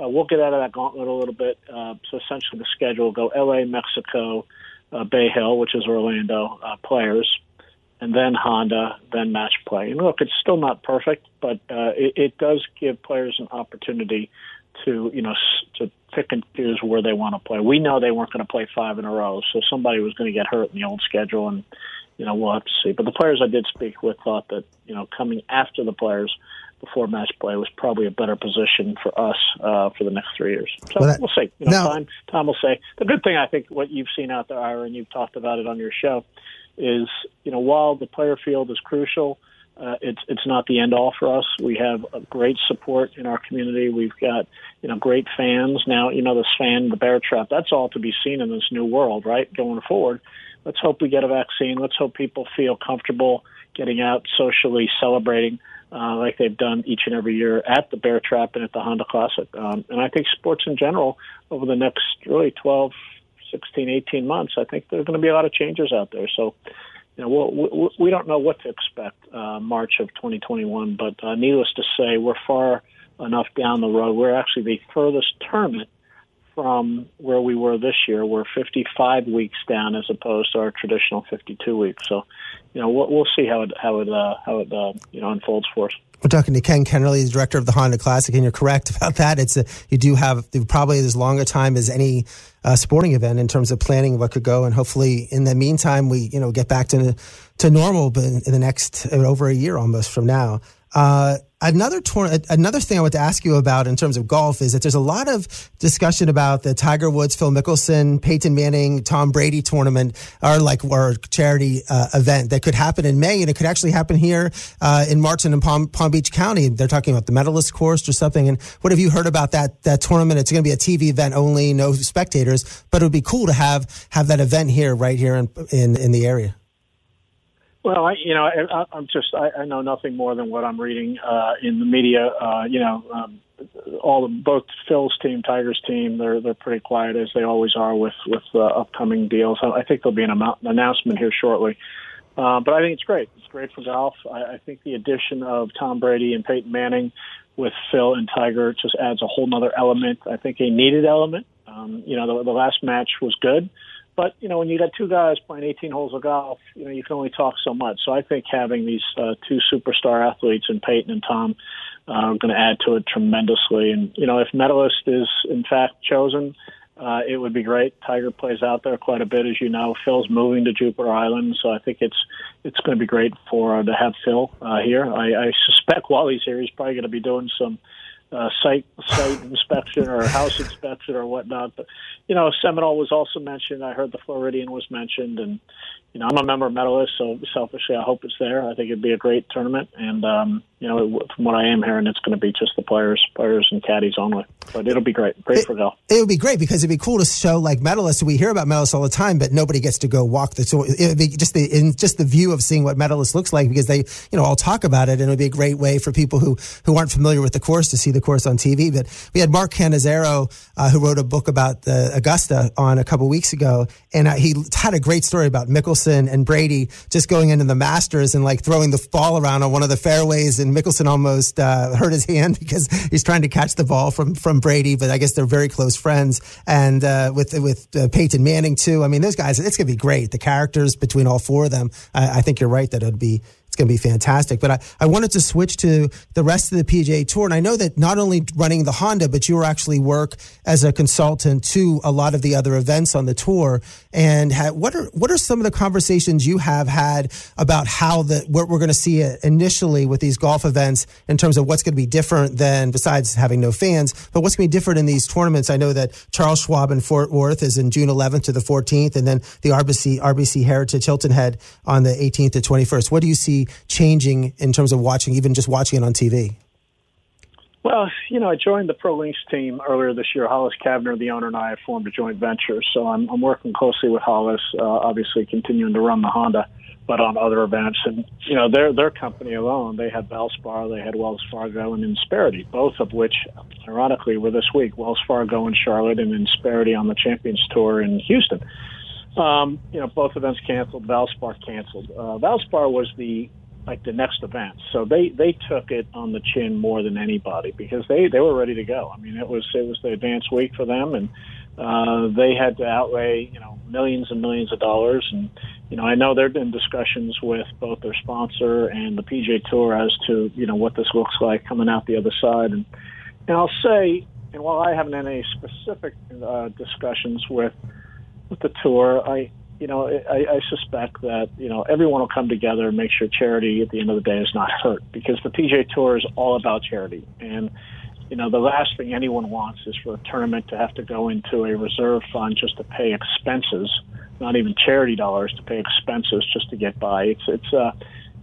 uh, we'll get out of that gauntlet a little bit. Uh, so essentially, the schedule go L.A., Mexico, uh, Bay Hill, which is Orlando, uh, players, and then Honda, then match play. And look, it's still not perfect, but uh, it, it does give players an opportunity to you know to pick and choose where they want to play. We know they weren't going to play five in a row, so somebody was going to get hurt in the old schedule, and you know we'll have to see. But the players I did speak with thought that you know coming after the players before match play was probably a better position for us uh, for the next three years. So well, that, we'll see. You know, now, time time will say. The good thing I think what you've seen out there, Ira, and you've talked about it on your show, is you know while the player field is crucial uh, it's it's not the end all for us. We have a great support in our community. We've got you know great fans now. You know this fan, the bear trap. That's all to be seen in this new world, right? Going forward, let's hope we get a vaccine. Let's hope people feel comfortable getting out socially, celebrating uh, like they've done each and every year at the Bear Trap and at the Honda Classic. Um, and I think sports in general over the next really 12, 16, 18 months, I think there's going to be a lot of changes out there. So you know, we'll, we don't know what to expect uh, March of 2021, but uh, needless to say, we're far enough down the road. We're actually the furthest tournament from where we were this year. We're 55 weeks down as opposed to our traditional 52 weeks. So, you know, we'll, we'll see how it how it uh, how it uh, you know unfolds for us. We're talking to Ken Kennerly, the director of the Honda Classic, and you're correct about that. It's a, you do have probably as long a time as any uh, sporting event in terms of planning what could go, and hopefully in the meantime we you know get back to to normal, but in the next over a year almost from now. Uh, another another thing I want to ask you about in terms of golf is that there's a lot of discussion about the Tiger Woods, Phil Mickelson, Peyton Manning, Tom Brady tournament, or like or charity uh, event that could happen in May, and it could actually happen here uh, in Martin and Palm, Palm Beach County. They're talking about the medalist course or something. And what have you heard about that that tournament? It's going to be a TV event only, no spectators, but it would be cool to have have that event here, right here in in, in the area. Well, I, you know, I, I'm just I, I know nothing more than what I'm reading uh, in the media. Uh, you know, um, all the both Phil's team, Tiger's team, they're they're pretty quiet as they always are with with uh, upcoming deals. I think there'll be an, amount, an announcement here shortly. Uh, but I think it's great. It's great for golf. I, I think the addition of Tom Brady and Peyton Manning with Phil and Tiger just adds a whole other element. I think a needed element. Um, you know, the, the last match was good. But you know, when you got two guys playing 18 holes of golf, you know you can only talk so much. So I think having these uh, two superstar athletes in Peyton and Tom uh, are going to add to it tremendously. And you know, if medalist is in fact chosen, uh, it would be great. Tiger plays out there quite a bit, as you know. Phil's moving to Jupiter Island, so I think it's it's going to be great for uh, to have Phil uh, here. I, I suspect while he's here, he's probably going to be doing some uh, site site inspection or house inspection or whatnot. But you know, Seminole was also mentioned. I heard the Floridian was mentioned, and you know, I'm a member medalist, so selfishly, I hope it's there. I think it'd be a great tournament, and um, you know, from what I am hearing, it's going to be just the players, players and caddies only. But it'll be great, great it, for golf. It would be great because it'd be cool to show like medalists. We hear about medalists all the time, but nobody gets to go walk the. So it'd be just the in just the view of seeing what medalists looks like because they, you know, all talk about it, and it would be a great way for people who who aren't familiar with the course to see the course on TV. But we had Mark Cannizzaro, uh, who wrote a book about the Augusta on a couple weeks ago, and uh, he had a great story about Mickelson Mickelson and Brady just going into the Masters and like throwing the ball around on one of the fairways, and Mickelson almost uh, hurt his hand because he's trying to catch the ball from from Brady. But I guess they're very close friends, and uh, with with uh, Peyton Manning too. I mean, those guys, it's gonna be great. The characters between all four of them. I, I think you're right that it'd be it's going to be fantastic. But I, I wanted to switch to the rest of the PGA Tour. And I know that not only running the Honda, but you were actually work as a consultant to a lot of the other events on the tour. And ha- what are what are some of the conversations you have had about how the what we're going to see uh, initially with these golf events in terms of what's going to be different than besides having no fans, but what's going to be different in these tournaments? I know that Charles Schwab in Fort Worth is in June 11th to the 14th, and then the RBC RBC Heritage Hilton Head on the 18th to 21st. What do you see changing in terms of watching, even just watching it on TV? Well, you know, I joined the Pro Links team earlier this year. Hollis Cavner, the owner, and I have formed a joint venture. So I'm, I'm working closely with Hollis, uh, obviously continuing to run the Honda, but on other events. And, you know, their, their company alone, they had Valspar, they had Wells Fargo, and Insperity, both of which, ironically, were this week. Wells Fargo in Charlotte and Insperity on the Champions Tour in Houston. Um, you know, both events canceled. Valspar canceled. Uh, Valspar was the like the next event. So they they took it on the chin more than anybody because they they were ready to go. I mean, it was it was the advance week for them, and uh, they had to outlay you know millions and millions of dollars, and you know, I know there have been discussions with both their sponsor and the PGA Tour as to you know what this looks like coming out the other side, and and I'll say, and while I haven't had any specific uh, discussions with with the tour, I you know, I, I suspect that you know everyone will come together and make sure charity at the end of the day is not hurt because the PGA Tour is all about charity, and you know the last thing anyone wants is for a tournament to have to go into a reserve fund just to pay expenses, not even charity dollars to pay expenses just to get by. It's it's uh,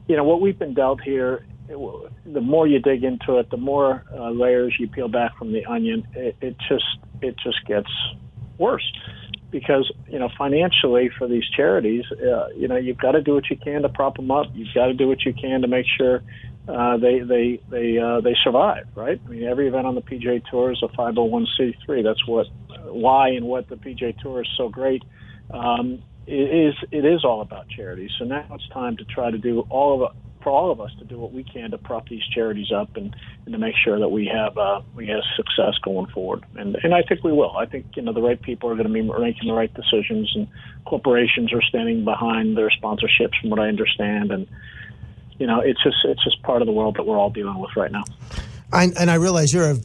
you know what we've been dealt here. It, the more you dig into it, the more uh, layers you peel back from the onion. It, it just it just gets worse because you know financially for these charities, uh, you know you've got to do what you can to prop them up. You've got to do what you can to make sure uh, they they they uh, they survive. Right? I mean, every event on the PGA Tour is a 501c3. That's what why and what the PGA Tour is so great. Um, it is it is all about charity. So now it's time to try to do all of for all of us to do what we can to prop these charities up and, and to make sure that we have uh, we have success going forward. And and I think we will. I think you know the right people are going to be making the right decisions, and corporations are standing behind their sponsorships, from what I understand. And you know, it's just it's just part of the world that we're all dealing with right now. I, and I realize you're a,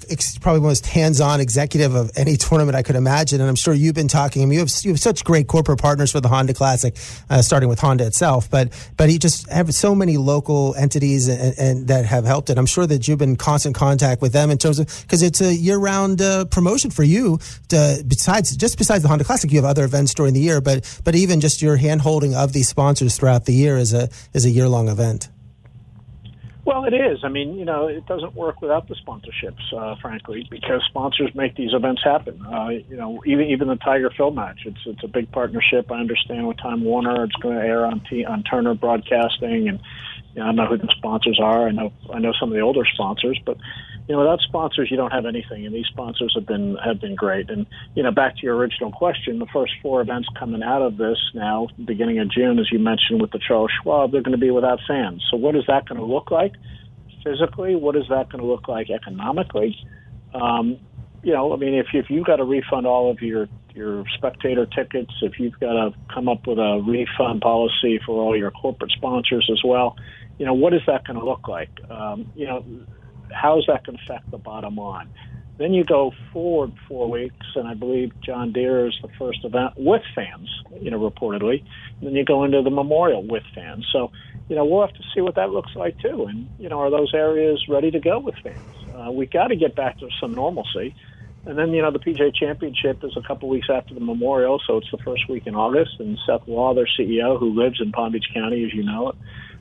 probably the most hands-on executive of any tournament I could imagine, and I'm sure you've been talking. I mean, you have you have such great corporate partners for the Honda Classic, uh, starting with Honda itself, but but you just have so many local entities and, and, that have helped it. I'm sure that you've been in constant contact with them in terms of because it's a year-round uh, promotion for you. To, besides just besides the Honda Classic, you have other events during the year, but but even just your hand-holding of these sponsors throughout the year is a is a year-long event. Well, it is. I mean, you know, it doesn't work without the sponsorships, uh, frankly, because sponsors make these events happen. Uh, you know, even even the Tiger Phil match, it's it's a big partnership. I understand with Time Warner, it's going to air on T- on Turner Broadcasting, and you know, I know who the sponsors are. I know I know some of the older sponsors, but you know, without sponsors, you don't have anything. And these sponsors have been have been great. And you know, back to your original question, the first four events coming out of this now, beginning of June, as you mentioned with the Charles Schwab, they're going to be without fans. So what is that going to look like physically? What is that going to look like economically? Um, you know, I mean, if if you've got to refund all of your your spectator tickets, if you've got to come up with a refund policy for all your corporate sponsors as well, you know, what is that going to look like? Um, you know, how is that going to affect the bottom line? Then you go forward four weeks, and I believe John Deere is the first event with fans, you know, reportedly. And then you go into the memorial with fans. So, you know, we'll have to see what that looks like too. And, you know, are those areas ready to go with fans? Uh, we got to get back to some normalcy. And then, you know, the PGA Championship is a couple weeks after the Memorial, so it's the first week in August. And Seth Waugh, their CEO, who lives in Palm Beach County, as you know it,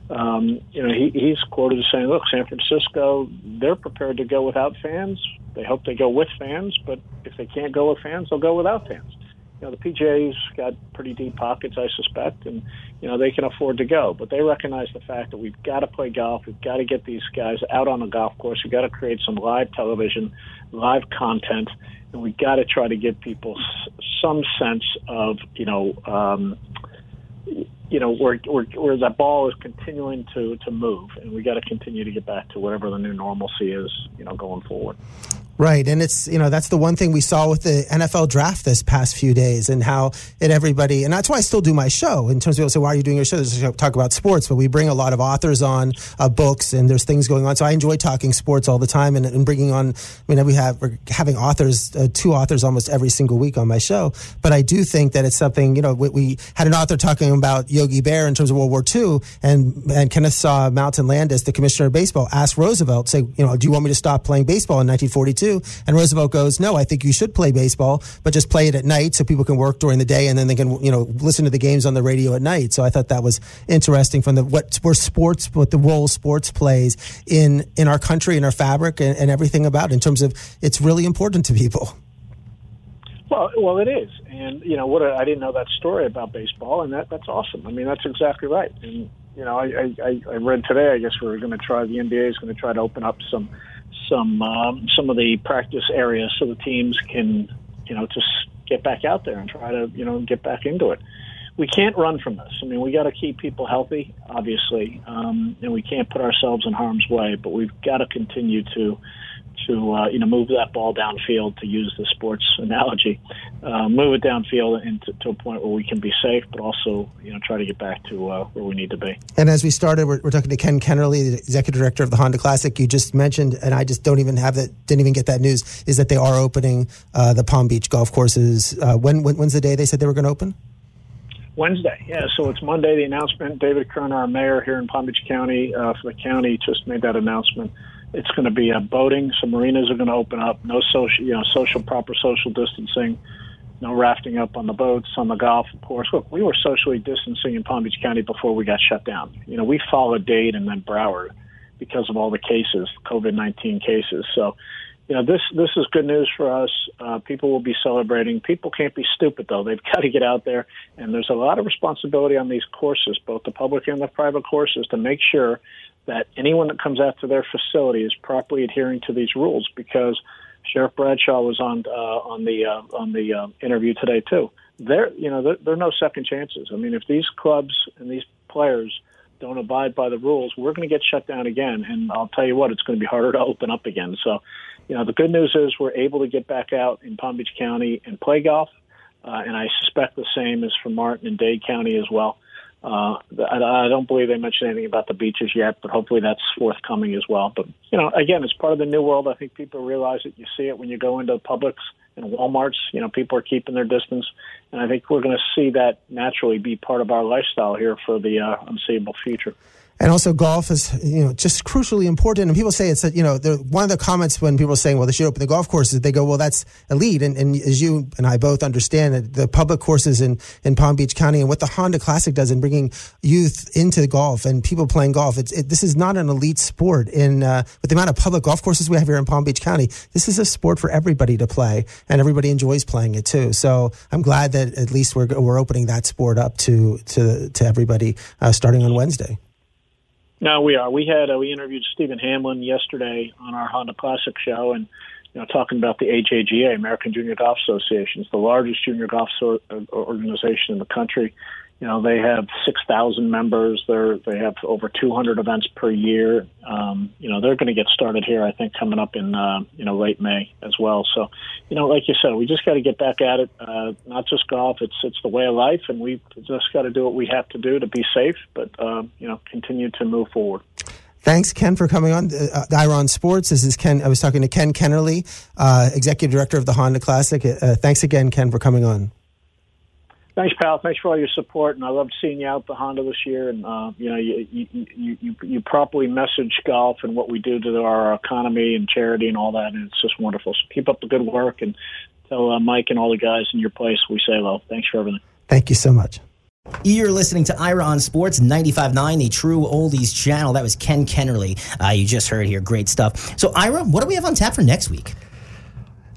um, you know, he, he's quoted as saying, "Look, San Francisco, they're prepared to go without fans. They hope they go with fans, but if they can't go with fans, they'll go without fans." You know, the PGA's got pretty deep pockets, I suspect, and you know they can afford to go. But they recognize the fact that we've got to play golf. We've got to get these guys out on the golf course. We've got to create some live television, live content, and we've got to try to give people some sense of you know. Um, you know, where, where, where that ball is continuing to, to move, and we got to continue to get back to whatever the new normalcy is, you know, going forward. Right, and it's you know that's the one thing we saw with the NFL draft this past few days, and how it everybody, and that's why I still do my show. In terms of people say, "Why are you doing your show?" There's talk about sports, but we bring a lot of authors on uh, books, and there's things going on. So I enjoy talking sports all the time, and, and bringing on. I mean, we have we're having authors, uh, two authors almost every single week on my show. But I do think that it's something. You know, we, we had an author talking about Yogi Berra in terms of World War II, and and Kenesaw Mountain Landis, the commissioner of baseball, ask Roosevelt, say, you know, do you want me to stop playing baseball in 1942? And Roosevelt goes, no, I think you should play baseball, but just play it at night so people can work during the day and then they can, you know, listen to the games on the radio at night. So I thought that was interesting from the what where sports, what the role sports plays in in our country and our fabric and, and everything about in terms of it's really important to people. Well, well, it is, and you know what? I didn't know that story about baseball, and that that's awesome. I mean, that's exactly right. And you know, I I, I read today. I guess we're going to try the NBA is going to try to open up some some um, some of the practice areas so the teams can you know just get back out there and try to you know get back into it. We can't run from this. I mean, we got to keep people healthy, obviously, um, and we can't put ourselves in harm's way. But we've got to continue to to uh, you know move that ball downfield to use the sports analogy, uh, move it downfield into to a point where we can be safe, but also you know try to get back to uh, where we need to be. And as we started, we're, we're, talking to Ken Kennerly, the executive director of the Honda Classic. You just mentioned, and I just don't even have that, didn't even get that news, is that they are opening uh, the Palm Beach golf courses. Uh, when, when when's the day they said they were going to open? Wednesday, yeah. So it's Monday. The announcement. David Kern, our mayor here in Palm Beach County uh, for the county, just made that announcement. It's going to be a boating. Some marinas are going to open up. No social, you know, social proper social distancing. No rafting up on the boats, on the golf, course. Look, we were socially distancing in Palm Beach County before we got shut down. You know, we followed Dade and then Broward because of all the cases, COVID nineteen cases. So you know, this this is good news for us. Uh, people will be celebrating. People can't be stupid though. They've got to get out there, and there's a lot of responsibility on these courses, both the public and the private courses, to make sure that anyone that comes out to their facility is properly adhering to these rules. Because Sheriff Bradshaw was on uh, on the uh, on the uh, interview today too. There, you know, there, there are no second chances. I mean, if these clubs and these players don't abide by the rules, we're going to get shut down again. And I'll tell you what, it's going to be harder to open up again. So you know, the good news is we're able to get back out in Palm Beach County and play golf, uh, and I suspect the same is for Martin and Dade County as well. Uh, I, I don't believe they mentioned anything about the beaches yet, but hopefully that's forthcoming as well. But you know, again, it's part of the new world. I think people realize it. You see it when you go into Publix and WalMarts. You know, people are keeping their distance, and I think we're going to see that naturally be part of our lifestyle here for the uh, unseeable future and also golf is you know just crucially important. And people say it's you know one of the comments when people are saying, well, they should open the golf courses. They go, well, that's elite. And, and as you and I both understand, the public courses in in Palm Beach County and what the Honda Classic does in bringing youth into golf and people playing golf. It's it, this is not an elite sport. In uh, with the amount of public golf courses we have here in Palm Beach County, this is a sport for everybody to play, and everybody enjoys playing it too. So I'm glad that at least we're we're opening that sport up to to to everybody uh, starting on Wednesday. No, we are. We had uh, we interviewed Stephen Hamlin yesterday on our Honda Classic show, and you know, talking about the AJGA, American Junior Golf Association, it's the largest junior golf so- uh, organization in the country. You know, they have 6,000 members. They're, they have over 200 events per year. Um, you know, they're going to get started here, I think, coming up in, uh, you know, late May as well. So, you know, like you said, we just got to get back at it. Uh, not just golf, it's, it's the way of life, and we just got to do what we have to do to be safe, but, um, you know, continue to move forward. Thanks, Ken, for coming on uh, Ira on Sports. This is Ken. I was talking to Ken Kennerly, uh, Executive Director of the Honda Classic. Uh, thanks again, Ken, for coming on. Thanks, pal. Thanks for all your support, and I loved seeing you out the Honda this year. And uh, you know, you, you you you properly message golf and what we do to our economy and charity and all that, and it's just wonderful. So keep up the good work, and tell uh, Mike and all the guys in your place we say hello. Thanks for everything. Thank you so much. You're listening to Ira on Sports 95.9, the true oldies channel. That was Ken Kennerly. Uh, you just heard here. Great stuff. So, Ira, what do we have on tap for next week?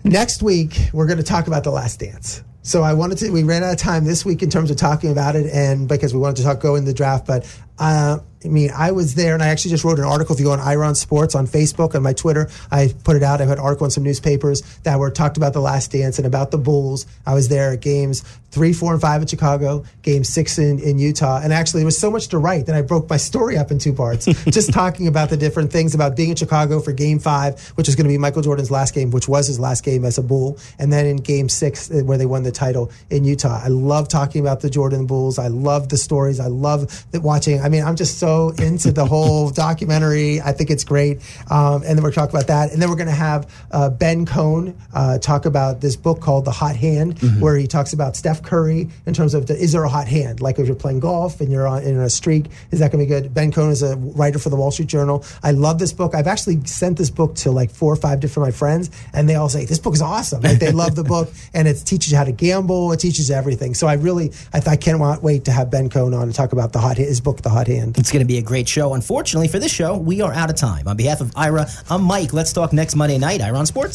Next week, we're going to talk about The Last Dance. So I wanted to. We ran out of time this week in terms of talking about it, and because we wanted to talk go in the draft. But uh, I mean, I was there, and I actually just wrote an article. If you go on Ira on Sports on Facebook and my Twitter, I put it out. I had an article in some newspapers that were talked about the Last Dance and about the Bulls. I was there at games three, four, and five in Chicago, game six in, in Utah, and actually, it was so much to write that I broke my story up in two parts, just talking about the different things about being in Chicago for Game Five, which is going to be Michael Jordan's last game, which was his last game as a Bull, and then in Game Six uh, where they won the title in Utah. I love talking about the Jordan Bulls. I love the stories. I love the watching. I mean, I'm just so into the whole documentary. I think it's great. Um, and then we're talk about that. And then we're going to have uh, Ben Cohen uh, talk about this book called The Hot Hand, mm-hmm. where he talks about Steph Curry in terms of the, is there a hot hand? Like if you're playing golf and you're on, in a streak, is that going to be good? Ben Cohen is a writer for the Wall Street Journal. I love this book. I've actually sent this book to like four or five different of my friends, and they all say this book is awesome. Like they love the book, and it teaches you how to gamble. It teaches everything. So I really, I, I can't wait to have Ben Cohen on and talk about the hot his book, The Hot Hand. It's going to be a great show. Unfortunately, for this show, we are out of time. On behalf of Ira, I'm Mike. Let's talk next Monday night, Ira on Sports.